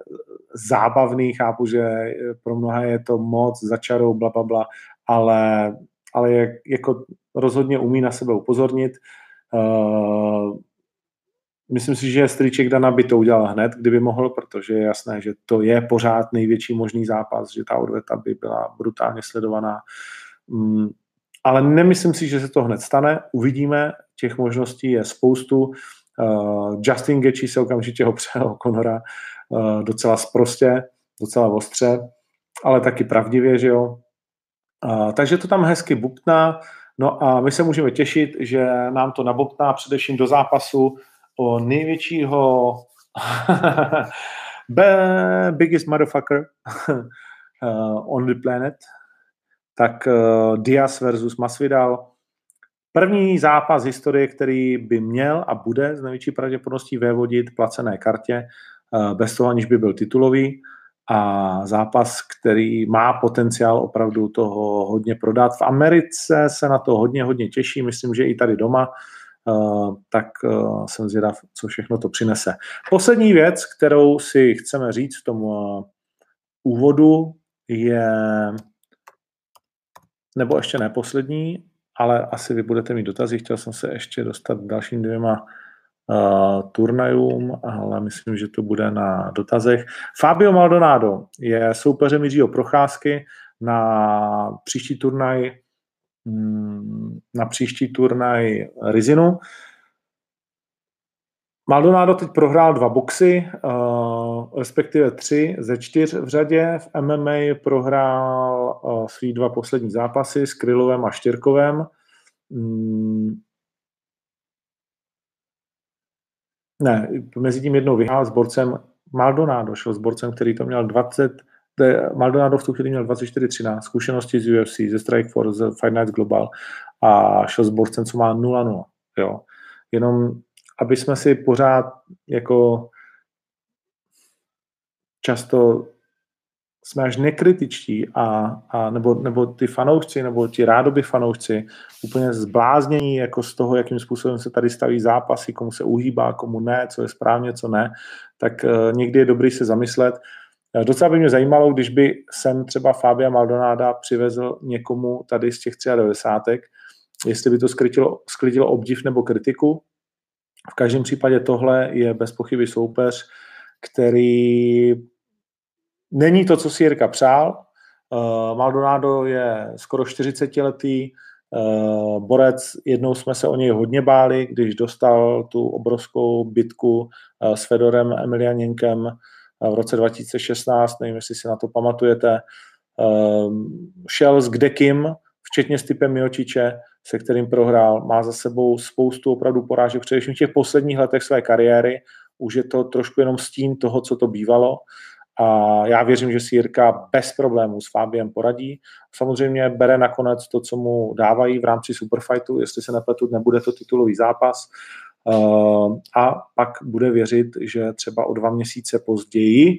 zábavný, chápu, že pro mnoha je to moc, začarou, bla, bla, bla, ale, ale jak, jako rozhodně umí na sebe upozornit. Uh, myslím si, že Striček Dana by to udělal hned, kdyby mohl, protože je jasné, že to je pořád největší možný zápas, že ta odveta by byla brutálně sledovaná. Um, ale nemyslím si, že se to hned stane. Uvidíme, těch možností je spoustu. Uh, Justin Gaethje se okamžitě opřel Conora uh, docela sprostě, docela ostře, ale taky pravdivě, že jo. Uh, takže to tam hezky bubtná. No a my se můžeme těšit, že nám to nabobtná především do zápasu o největšího biggest motherfucker on the planet, tak uh, Diaz versus Masvidal. První zápas historie, který by měl a bude z největší pravděpodobností vévodit placené kartě, uh, bez toho, aniž by byl titulový. A zápas, který má potenciál opravdu toho hodně prodat. V Americe se na to hodně, hodně těší, myslím, že i tady doma. Uh, tak jsem zvědav, co všechno to přinese. Poslední věc, kterou si chceme říct v tom úvodu, je nebo ještě ne poslední, ale asi vy budete mít dotazy. Chtěl jsem se ještě dostat k dalším dvěma uh, turnajům, ale myslím, že to bude na dotazech. Fabio Maldonado je soupeřem Jiřího Procházky na příští turnaj mm, na příští turnaj Rizinu. Maldonado teď prohrál dva boxy, uh, respektive tři ze čtyř v řadě. V MMA prohrál uh, svý dva poslední zápasy s Krylovem a Štěrkovem. Mm. Ne, mezi tím jednou vyhrál s borcem Maldonado, šel s borcem, který to měl 20, Maldonado v tu chvíli měl 24-13, zkušenosti z UFC, ze Strikeforce, z Fight Nights Global a šel s borcem, co má 0-0. Jo. Jenom aby jsme si pořád jako často jsme až nekritičtí a, a nebo, nebo ty fanoušci, nebo ti rádoby fanoušci úplně zbláznění jako z toho, jakým způsobem se tady staví zápasy, komu se uhýbá, komu ne, co je správně, co ne, tak uh, někdy je dobrý se zamyslet. Uh, docela by mě zajímalo, když by sem třeba Fabia Maldonáda přivezl někomu tady z těch 93, jestli by to sklidilo, sklidilo obdiv nebo kritiku. V každém případě tohle je bez pochyby soupeř, který není to, co si Jirka přál. Uh, Maldonado je skoro 40-letý uh, borec. Jednou jsme se o něj hodně báli, když dostal tu obrovskou bitku uh, s Fedorem Emilianěnkem v roce 2016, nevím, jestli si na to pamatujete. Šel s kdekým, včetně s typem Miočiče, se kterým prohrál. Má za sebou spoustu opravdu porážek, především v těch posledních letech své kariéry. Už je to trošku jenom stín toho, co to bývalo. A já věřím, že si Jirka bez problémů s Fabiem poradí. Samozřejmě bere nakonec to, co mu dávají v rámci Superfightu, jestli se nepletu, nebude to titulový zápas. Uh, a pak bude věřit, že třeba o dva měsíce později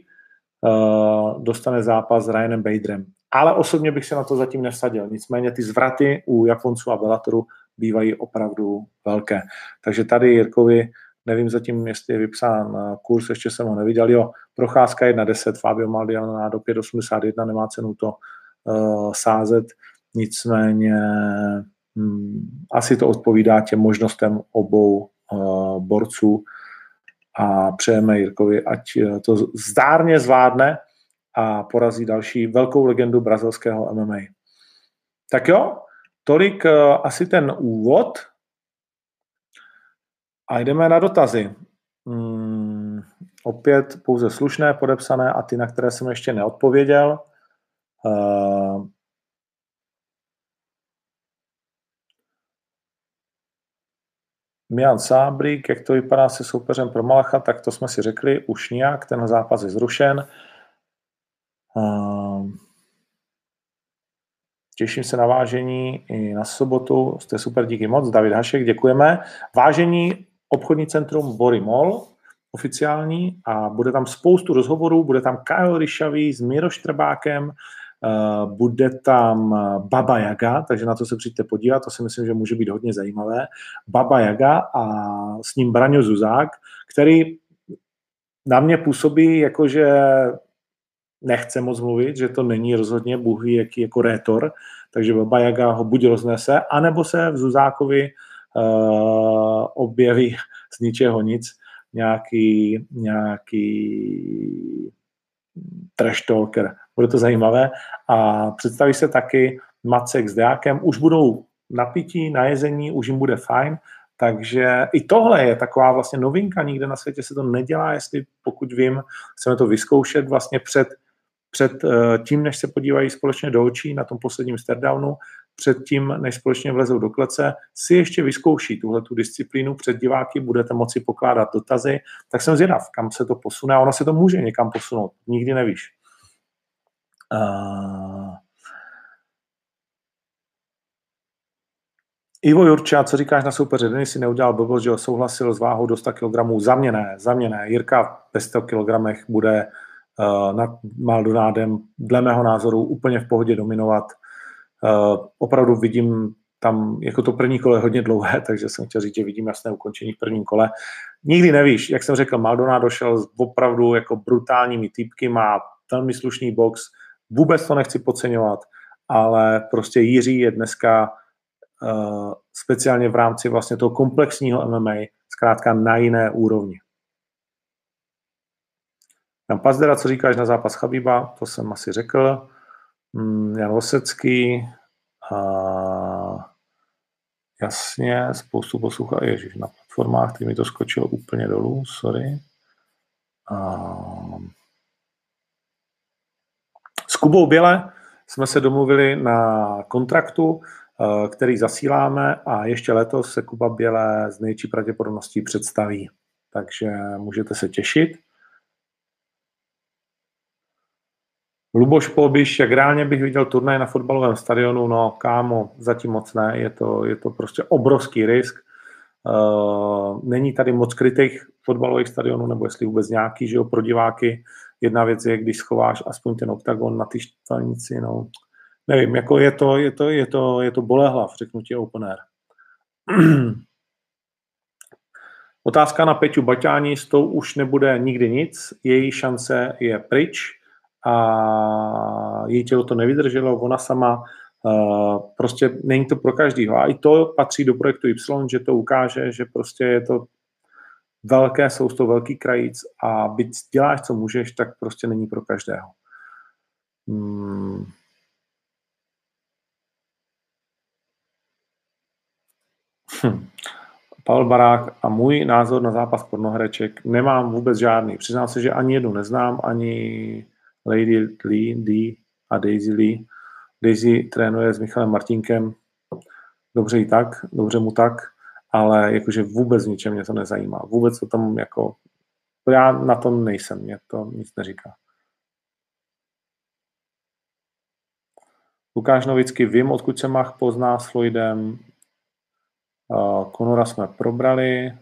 uh, dostane zápas s Ryanem Baderem. Ale osobně bych se na to zatím nevsadil. Nicméně ty zvraty u Japonců a Bellatoru bývají opravdu velké. Takže tady Jirkovi Nevím zatím, jestli je vypsán eh, kurz, ještě jsem ho neviděl. Jo, procházka 1.10, Fabio Maldiano do 5.81, nemá cenu to uh, sázet. Nicméně hm, asi to odpovídá těm možnostem obou uh, borců a přejeme Jirkovi, ať to zdárně zvládne a porazí další velkou legendu brazilského MMA. Tak jo, tolik uh, asi ten úvod. A jdeme na dotazy. Hmm, opět pouze slušné, podepsané a ty, na které jsem ještě neodpověděl. Uh, Mian Sábrík, jak to vypadá se soupeřem pro Malacha, tak to jsme si řekli, už nějak, ten zápas je zrušen. Uh, Těším se na vážení i na sobotu. Jste super, díky moc. David Hašek, děkujeme. Vážení obchodní centrum Bory Mall, oficiální, a bude tam spoustu rozhovorů, bude tam Kyle Ryšavý s Miro Štrbákem, Uh, bude tam Baba Jaga, takže na to se přijďte podívat, to si myslím, že může být hodně zajímavé. Baba Jaga a s ním Braňo Zuzák, který na mě působí jako, že nechce moc mluvit, že to není rozhodně Bůh jaký jako rétor, takže Baba Jaga ho buď roznese, anebo se v Zuzákovi uh, objeví z ničeho nic nějaký, nějaký trash talker. Bude to zajímavé. A představí se taky Macek s Deákem. Už budou napití, najezení, už jim bude fajn. Takže i tohle je taková vlastně novinka, nikde na světě se to nedělá, jestli pokud vím, chceme to vyzkoušet vlastně před, před eh, tím, než se podívají společně do očí na tom posledním stardownu, předtím, než společně vlezou do klece, si ještě vyzkouší tuhle tu disciplínu před diváky, budete moci pokládat dotazy, tak jsem zvědav, kam se to posune a ono se to může někam posunout, nikdy nevíš. Uh... Ivo Jurča, co říkáš na soupeře? Denis si neudělal blbost, že souhlasil s váhou do 100 kg. Za mě ne, za mě ne. Jirka ve 100 kg bude nad Maldonádem dle mého názoru úplně v pohodě dominovat. Uh, opravdu vidím tam, jako to první kolo je hodně dlouhé, takže jsem chtěl říct, že vidím jasné ukončení v prvním kole. Nikdy nevíš, jak jsem řekl, Maldonado došel s opravdu jako brutálními typky, má velmi slušný box, vůbec to nechci podceňovat, ale prostě Jiří je dneska uh, speciálně v rámci vlastně toho komplexního MMA zkrátka na jiné úrovni. Jan Pazdera, co říkáš na zápas Chabíba, to jsem asi řekl. Mm, Jan Vosecký, a jasně, spoustu poslucha, ježiš, na platformách, který mi to skočilo úplně dolů, sorry. A... S Kubou Běle jsme se domluvili na kontraktu, eh, který zasíláme a ještě letos se Kuba Běle z největší pravděpodobností představí. Takže můžete se těšit. Luboš Polbiš, jak reálně bych viděl turnaj na fotbalovém stadionu, no kámo, zatím moc ne, je to, je to prostě obrovský risk. Uh, není tady moc krytých fotbalových stadionů, nebo jestli vůbec nějaký, že jo, pro diváky. jedna věc je, když schováš aspoň ten oktagon na ty štvanici, no, nevím, jako je to, je to, je to, je to bolehlav, řeknu ti open air. Otázka na Peťu Baťání, s tou už nebude nikdy nic, její šance je pryč a její tělo to nevydrželo, ona sama uh, prostě není to pro každýho. A i to patří do projektu Y, že to ukáže, že prostě je to velké, jsou to velký krajíc a byť děláš, co můžeš, tak prostě není pro každého. Hmm. Hm. Pavel Barák a můj názor na zápas pornohereček nemám vůbec žádný. Přiznám se, že ani jednu neznám, ani Lady Lee, D a Daisy Lee. Daisy trénuje s Michalem Martinkem, dobře i tak, dobře mu tak, ale jakože vůbec ničem mě to nezajímá. Vůbec to tam jako, já na tom nejsem, mě to nic neříká. Lukáš Novicky, vím, odkud se Mach pozná s Floydem, Konora jsme probrali.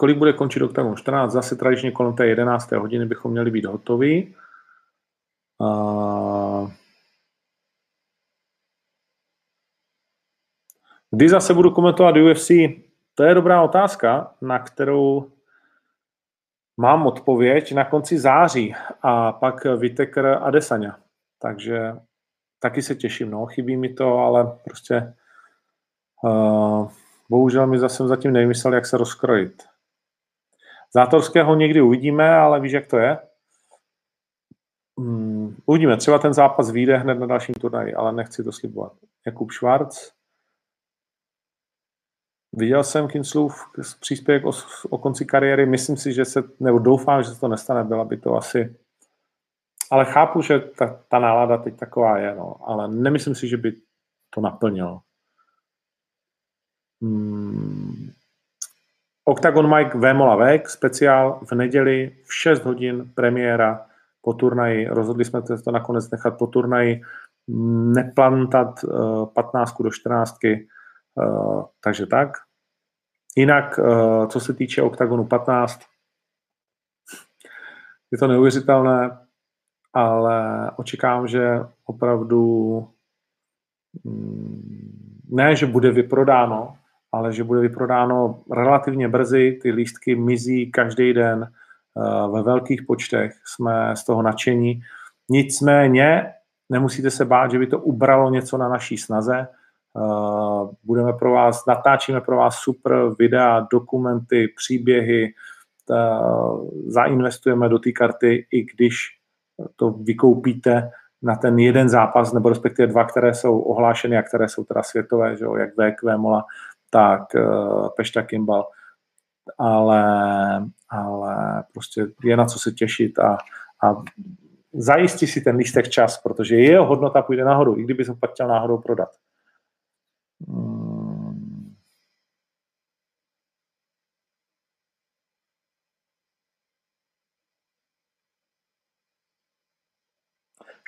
Kolik bude končit OKTAGON 14? Zase tradičně kolem té 11. hodiny bychom měli být hotoví. Kdy zase budu komentovat UFC? To je dobrá otázka, na kterou mám odpověď na konci září a pak Vitekr a Desania. Takže taky se těším, no, chybí mi to, ale prostě uh, bohužel mi zase zatím nevymyslel, jak se rozkrojit. Zátorského někdy uvidíme, ale víš, jak to je? Um, uvidíme, třeba ten zápas vyjde hned na dalším turnaji, ale nechci to slibovat. Jakub Schwarz. Viděl jsem Kinslův příspěvek o, o konci kariéry, myslím si, že se, nebo doufám, že se to nestane, byla by to asi ale chápu, že ta, ta nálada teď taková je, no, ale nemyslím si, že by to naplnilo. Hmm. Octagon Mike Vémola Vek, speciál v neděli v 6 hodin premiéra po turnaji. Rozhodli jsme se to nakonec nechat po turnaji, neplantat uh, 15 do 14, uh, takže tak. Jinak, uh, co se týče OKTAGONu 15, je to neuvěřitelné ale očekávám, že opravdu mm, ne, že bude vyprodáno, ale že bude vyprodáno relativně brzy, ty lístky mizí každý den eh, ve velkých počtech, jsme z toho nadšení. Nicméně nemusíte se bát, že by to ubralo něco na naší snaze. Eh, budeme pro vás, natáčíme pro vás super videa, dokumenty, příběhy, zainvestujeme do té karty, i když to vykoupíte na ten jeden zápas, nebo respektive dva, které jsou ohlášeny a které jsou teda světové, že jo, jak VQ Mola, tak uh, Pešta Kimbal. Ale, ale prostě je na co se těšit a, a zajistí si ten lístek čas, protože jeho hodnota půjde nahoru, i kdyby se pak chtěl náhodou prodat. Hmm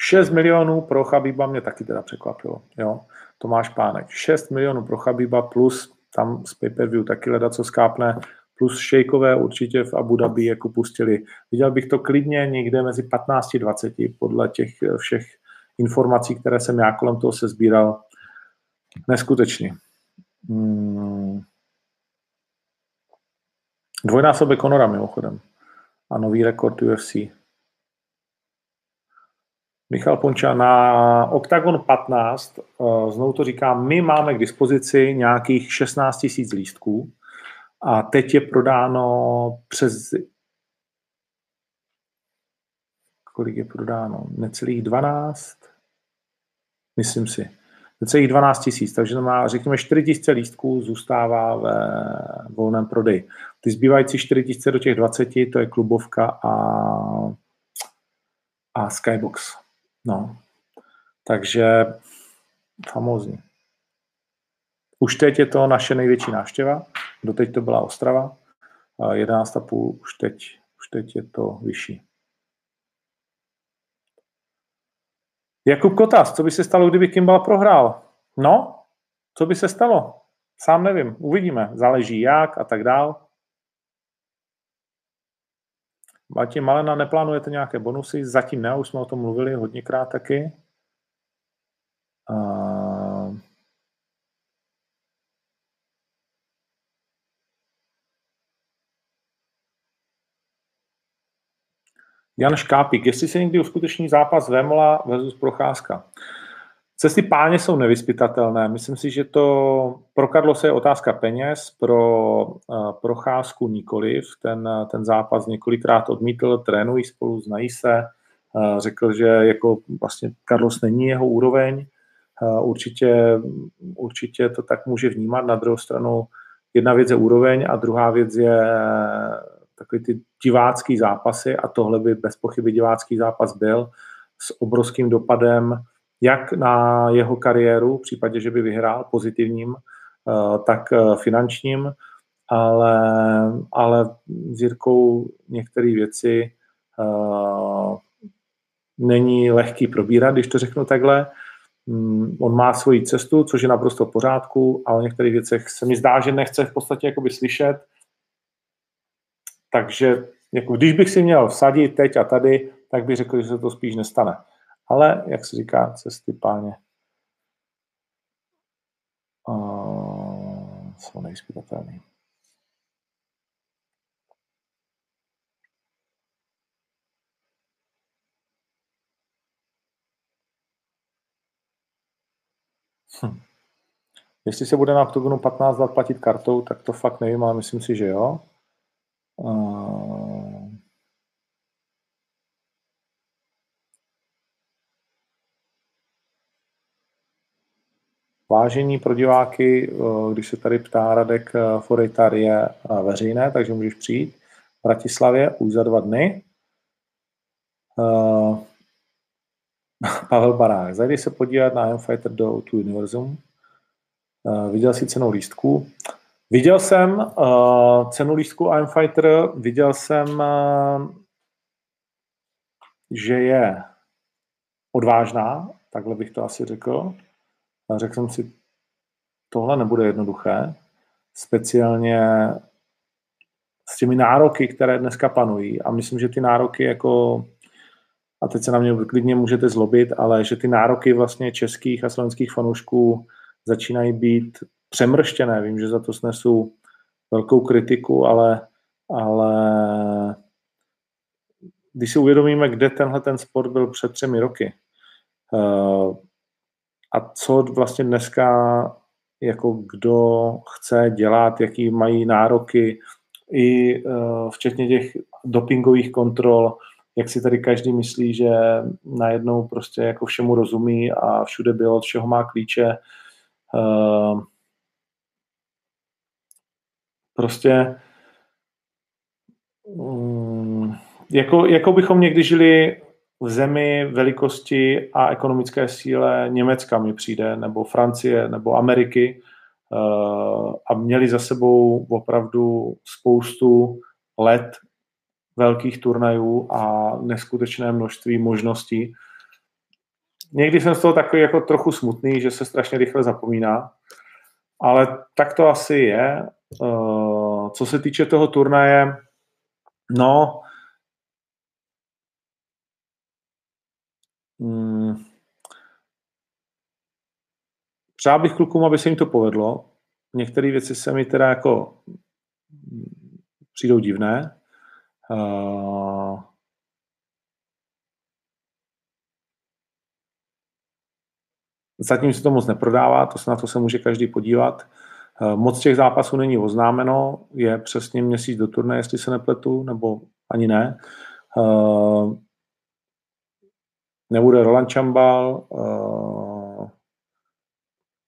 6 milionů pro Chabiba mě taky teda překvapilo. Jo? Tomáš Pánek. 6 milionů pro Chabiba plus tam z pay-per-view taky leda co skápne, plus šejkové určitě v Abu Dhabi jako pustili. Viděl bych to klidně někde mezi 15 a 20 podle těch všech informací, které jsem já kolem toho se sbíral. Neskutečně. Hmm. Dvojnásobek Conora mimochodem a nový rekord UFC. Michal Ponča, na Octagon 15, eh, znovu to říkám, my máme k dispozici nějakých 16 tisíc lístků a teď je prodáno přes kolik je prodáno? Necelých 12? Myslím si. Necelých 12 tisíc, takže má, řekněme, 4 tisíce lístků zůstává ve volném prodeji. Ty zbývající 4 tisíce do těch 20, to je klubovka a, a Skybox. No, takže famózní. Už teď je to naše největší návštěva, doteď to byla Ostrava, 11,5, už teď, už teď je to vyšší. Jakub Kotas, co by se stalo, kdyby Kimball prohrál? No, co by se stalo? Sám nevím, uvidíme, záleží jak a tak dál. Martin Malena, neplánujete nějaké bonusy? Zatím ne, už jsme o tom mluvili hodněkrát taky. Uh, Jan Škápik, jestli se někdy uskuteční zápas Vémola versus Procházka. Cesty páně jsou nevyspytatelné. Myslím si, že to pro Karlose je otázka peněz, pro uh, procházku nikoliv. Ten, ten zápas několikrát odmítl, trénují spolu, znají se. Uh, řekl, že jako vlastně Carlos není jeho úroveň. Uh, určitě, určitě to tak může vnímat. Na druhou stranu jedna věc je úroveň a druhá věc je takový ty divácký zápasy a tohle by bez pochyby divácký zápas byl s obrovským dopadem jak na jeho kariéru, v případě, že by vyhrál pozitivním, eh, tak eh, finančním, ale, ale s Jirkou některé věci uh, není lehký probírat, když to řeknu takhle. Um, on má svoji cestu, což je naprosto v pořádku, ale o některých věcech se mi zdá, že nechce v podstatě jakoby slyšet. Takže jako když bych si měl vsadit teď a tady, tak bych řekl, že se to spíš nestane. Ale, jak se říká, cesty páně uh, jsou nejspytatelné. Hm. Jestli se bude na Octogonu 15 let platit kartou, tak to fakt nevím, ale myslím si, že jo. Uh, Vážení pro diváky, eh, když se tady ptá Radek eh, Forejtar je eh, veřejné, takže můžeš přijít v Bratislavě už za dva dny. Pavel Barák, zajdi se podívat na M-Fighter do tu Univerzum. Viděl jsi cenu lístku? Viděl jsem uh, cenu lístku I'm Fighter, viděl jsem, uh, že je odvážná, takhle bych to asi řekl. A řekl jsem si, tohle nebude jednoduché, speciálně s těmi nároky, které dneska panují. A myslím, že ty nároky jako, a teď se na mě klidně můžete zlobit, ale že ty nároky vlastně českých a slovenských fanoušků začínají být přemrštěné. Vím, že za to snesu velkou kritiku, ale, ale když si uvědomíme, kde tenhle ten sport byl před třemi roky, uh, a co vlastně dneska jako kdo chce dělat, jaký mají nároky, i uh, včetně těch dopingových kontrol, jak si tady každý myslí, že najednou prostě jako všemu rozumí a všude bylo, od všeho má klíče. Uh, prostě um, jako, jako bychom někdy žili v zemi velikosti a ekonomické síle Německa mi přijde, nebo Francie, nebo Ameriky uh, a měli za sebou opravdu spoustu let velkých turnajů a neskutečné množství možností. Někdy jsem z toho takový jako trochu smutný, že se strašně rychle zapomíná, ale tak to asi je. Uh, co se týče toho turnaje, no, Hmm. Přál bych klukům, aby se jim to povedlo. Některé věci se mi teda jako přijdou divné. Uh, zatím se to moc neprodává, to se na to se může každý podívat. Moc těch zápasů není oznámeno, je přesně měsíc do turné, jestli se nepletu, nebo ani ne. Nebude Roland Čambal, uh,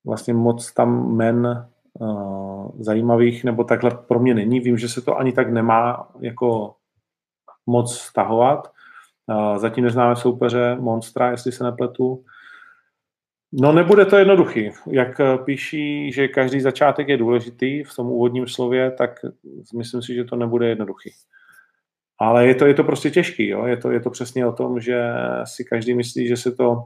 vlastně moc tam men uh, zajímavých, nebo takhle pro mě není. Vím, že se to ani tak nemá jako moc stahovat. Uh, zatím neznáme soupeře Monstra, jestli se nepletu. No nebude to jednoduchý. Jak píší, že každý začátek je důležitý v tom úvodním slově, tak myslím si, že to nebude jednoduchý. Ale je to, je to prostě těžký, jo? Je, to, je to přesně o tom, že si každý myslí, že se to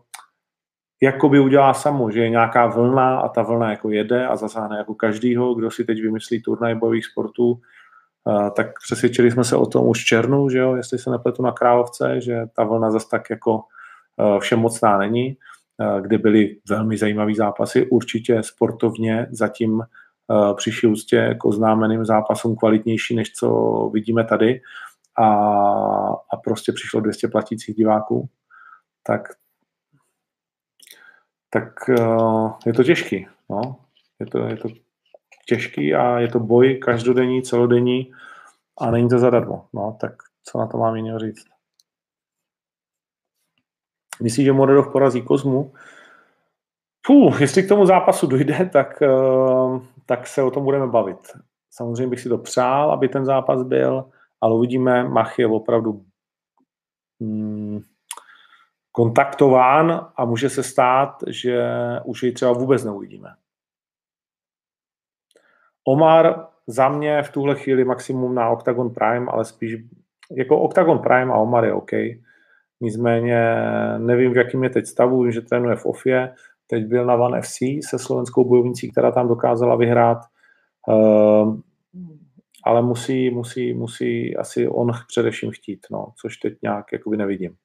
jakoby udělá samo, že je nějaká vlna a ta vlna jako jede a zasáhne jako každýho, kdo si teď vymyslí turnaj bojových sportů, tak přesvědčili jsme se o tom už v černu, že jo, jestli se nepletu na Královce, že ta vlna zase tak jako všemocná není, kde byly velmi zajímavé zápasy, určitě sportovně zatím přišli ústě jako známeným zápasům kvalitnější, než co vidíme tady a, a prostě přišlo 200 platících diváků, tak tak uh, je to těžký. No. Je, to, je to těžký a je to boj každodenní, celodenní a není to zadarmo. No, tak co na to mám jiného říct? Myslíš, že Moredov porazí Kozmu? Puh, jestli k tomu zápasu dojde, tak, uh, tak se o tom budeme bavit. Samozřejmě bych si to přál, aby ten zápas byl, ale uvidíme, Mach je opravdu hmm, kontaktován a může se stát, že už ji třeba vůbec neuvidíme. Omar za mě v tuhle chvíli maximum na Octagon Prime, ale spíš jako Octagon Prime a Omar je OK. Nicméně nevím, v jakým je teď stavu, vím, že trénuje v OFIE, teď byl na One FC se slovenskou bojovnicí, která tam dokázala vyhrát, uh, ale musí, musí, musí asi on především chtít, no, což teď nějak jakoby nevidím.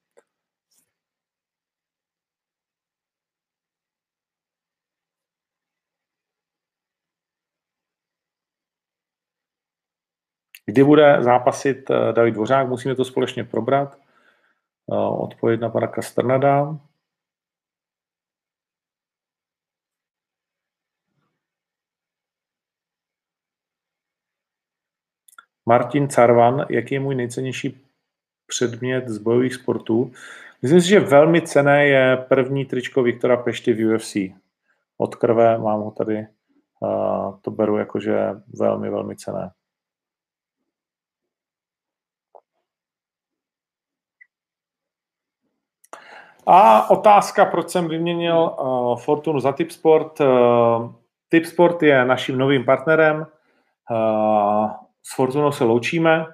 Kdy bude zápasit eh, David Dvořák, musíme to společně probrat. Eh, odpověď na pana Kasternada. Martin Carvan, jaký je můj nejcennější předmět z bojových sportů? Myslím si, že velmi cené je první tričko Viktora Pešty v UFC. Od krve mám ho tady, to beru jakože velmi, velmi cené. A otázka, proč jsem vyměnil uh, Fortunu za Tipsport. Uh, Tipsport je naším novým partnerem. Uh, s Fortunou se loučíme.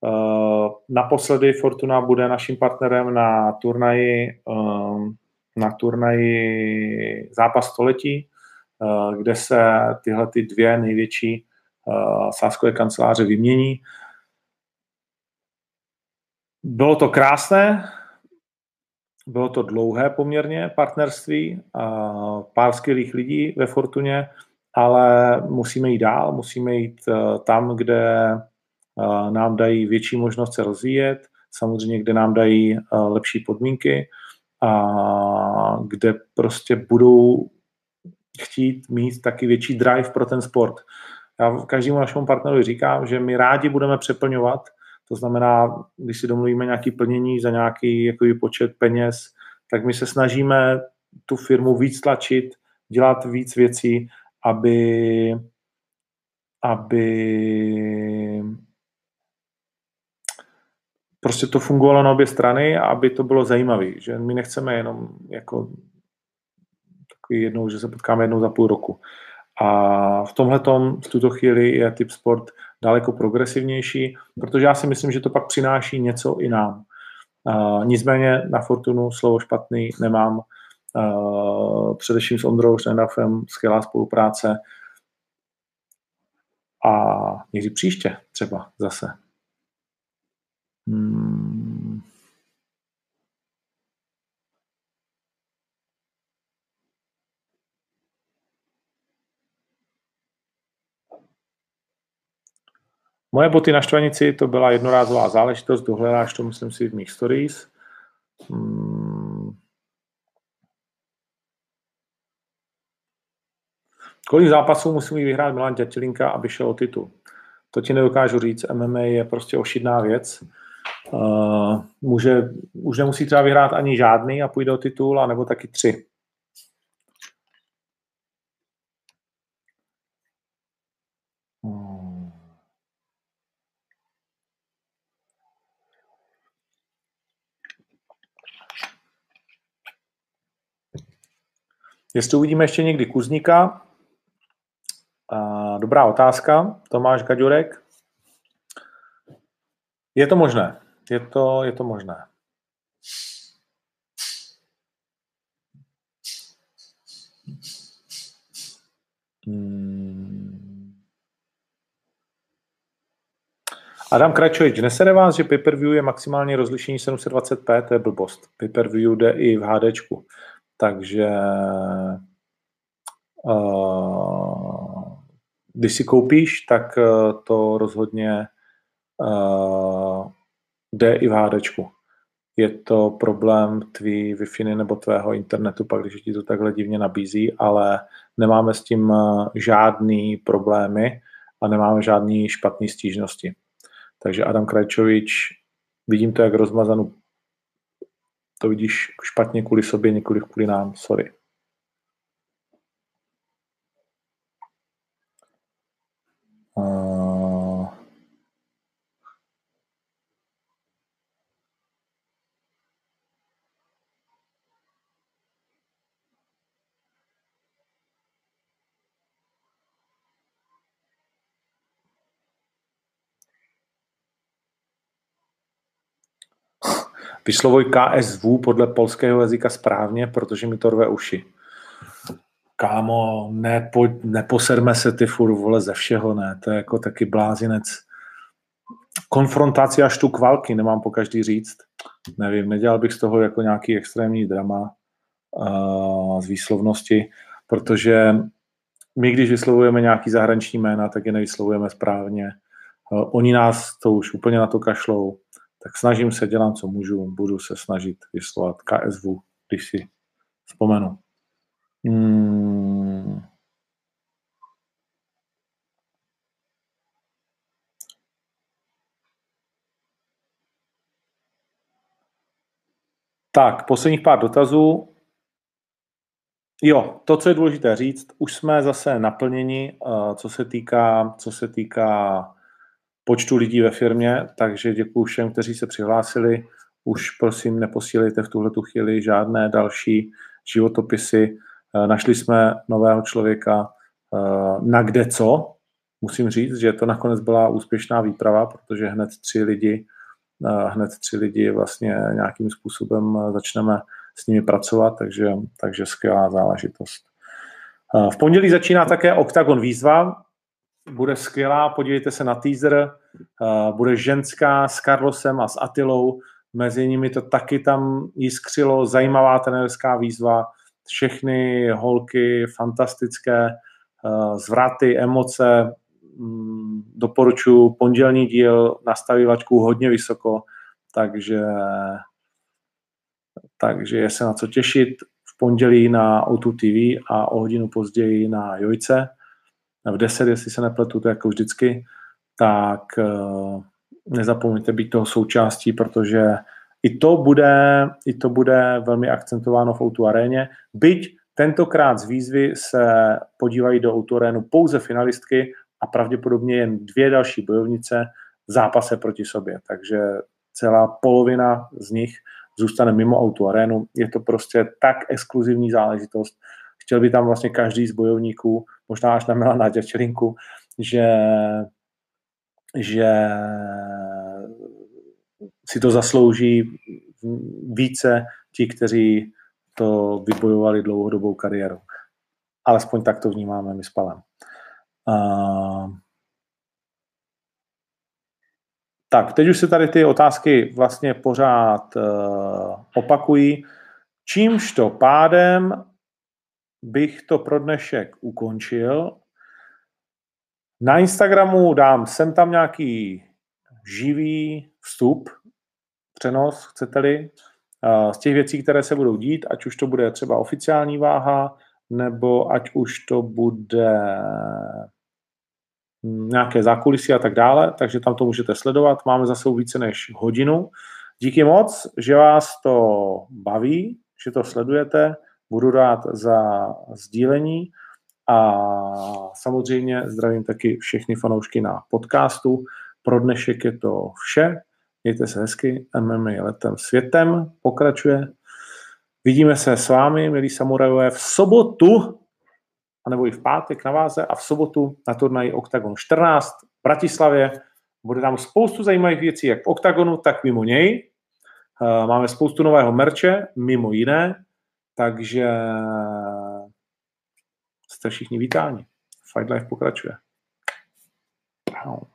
Uh, naposledy Fortuna bude naším partnerem na turnaji, uh, na turnaji Zápas století, uh, kde se tyhle ty dvě největší sáskové kanceláře vymění. Bylo to krásné, bylo to dlouhé poměrně partnerství, pár skvělých lidí ve Fortuně, ale musíme jít dál, musíme jít eh, tam, kde eh, nám dají větší možnost se rozvíjet, samozřejmě kde nám dají eh, lepší podmínky a kde prostě budou chtít mít taky větší drive pro ten sport. Já každému našemu partnerovi říkám, že my rádi budeme přeplňovat to znamená, když si domluvíme nějaké plnění za nějaký jako počet peněz, tak my se snažíme tu firmu víc tlačit, dělat víc věcí, aby, aby prostě to fungovalo na obě strany a aby to bylo zajímavé. Že my nechceme jenom jako takový jednou, že se potkáme jednou za půl roku. A v tomhle v tuto chvíli je typ sport daleko progresivnější, protože já si myslím, že to pak přináší něco i nám. Uh, nicméně na Fortunu slovo špatný nemám. Uh, především s Ondrou Šendafem skvělá spolupráce. A někdy příště třeba zase. Hmm. Moje boty na štvanici to byla jednorázová záležitost, dohledáš to, myslím si, v mých stories. Hmm. Kolik zápasů musí vyhrát Milan Ďatilinka, aby šel o titul? To ti nedokážu říct, MMA je prostě ošidná věc. Uh, může, už nemusí třeba vyhrát ani žádný a půjde o titul, anebo taky tři. Jestli uvidíme ještě někdy Kuzníka, dobrá otázka, Tomáš Gaďurek. Je to možné, je to, je to možné. Hmm. Adam Kračovič, nesede vás, že pay-per-view je maximální rozlišení 720p, to je blbost. Pay-per-view jde i v HDčku. Takže uh, když si koupíš, tak uh, to rozhodně uh, jde i v HDčku. Je to problém tvý wi nebo tvého internetu, pak když ti to takhle divně nabízí, ale nemáme s tím žádný problémy a nemáme žádný špatný stížnosti. Takže Adam Krajčovič, vidím to jak rozmazanou, to vidíš špatně kvůli sobě, několik kvůli nám, sorry. Uh... Vyslovuj KSV podle polského jazyka správně, protože mi to rve uši. Kámo, nepo, neposerme se ty furt, vole, ze všeho, ne, to je jako taky blázinec. Konfrontace až tu kvalky, nemám po každý říct. Nevím, nedělal bych z toho jako nějaký extrémní drama uh, z výslovnosti, protože my, když vyslovujeme nějaký zahraniční jména, tak je nevyslovujeme správně. Oni nás to už úplně na to kašlou tak snažím se, dělám, co můžu, budu se snažit vyslovat KSV, když si vzpomenu. Hmm. Tak, posledních pár dotazů. Jo, to, co je důležité říct, už jsme zase naplněni, eh, co se týká, co se týká počtu lidí ve firmě, takže děkuji všem, kteří se přihlásili. Už prosím neposílejte v tuhle chvíli žádné další životopisy. Eh, našli jsme nového člověka eh, na kde co. Musím říct, že to nakonec byla úspěšná výprava, protože hned tři lidi, eh, hned tři lidi vlastně nějakým způsobem začneme s nimi pracovat, takže, takže skvělá záležitost. V pondělí začíná také Octagon výzva, bude skvělá, podívejte se na teaser, uh, bude ženská s Carlosem a s Atilou, mezi nimi to taky tam jiskřilo, zajímavá trenerská výzva, všechny holky fantastické, uh, zvraty, emoce, um, doporučuji pondělní díl, nastaví laťku hodně vysoko, takže, takže je se na co těšit. V pondělí na O2 TV a o hodinu později na Jojce v 10, jestli se nepletu, to jako vždycky, tak eh, nezapomeňte být toho součástí, protože i to bude, i to bude velmi akcentováno v Outu aréně. Byť tentokrát z výzvy se podívají do Outu arénu pouze finalistky a pravděpodobně jen dvě další bojovnice v zápase proti sobě. Takže celá polovina z nich zůstane mimo Outu arénu. Je to prostě tak exkluzivní záležitost, chtěl by tam vlastně každý z bojovníků, možná až na Milana Děčelinku, že, že si to zaslouží více ti, kteří to vybojovali dlouhodobou kariéru. Alespoň tak to vnímáme my s Palem. Uh, tak, teď už se tady ty otázky vlastně pořád uh, opakují. Čímž to pádem bych to pro dnešek ukončil. Na Instagramu dám sem tam nějaký živý vstup, přenos, chcete-li, z těch věcí, které se budou dít, ať už to bude třeba oficiální váha, nebo ať už to bude nějaké zákulisí a tak dále, takže tam to můžete sledovat. Máme zase více než hodinu. Díky moc, že vás to baví, že to sledujete. Budu rád za sdílení a samozřejmě zdravím taky všechny fanoušky na podcastu. Pro dnešek je to vše. Mějte se hezky. MMA letem světem pokračuje. Vidíme se s vámi, milí samurajové, v sobotu, anebo i v pátek na váze a v sobotu na turnaji Octagon 14 v Bratislavě. Bude tam spoustu zajímavých věcí, jak v Octagonu, tak mimo něj. Eh, máme spoustu nového merče, mimo jiné takže jste všichni vítáni. Fight Life pokračuje. Wow.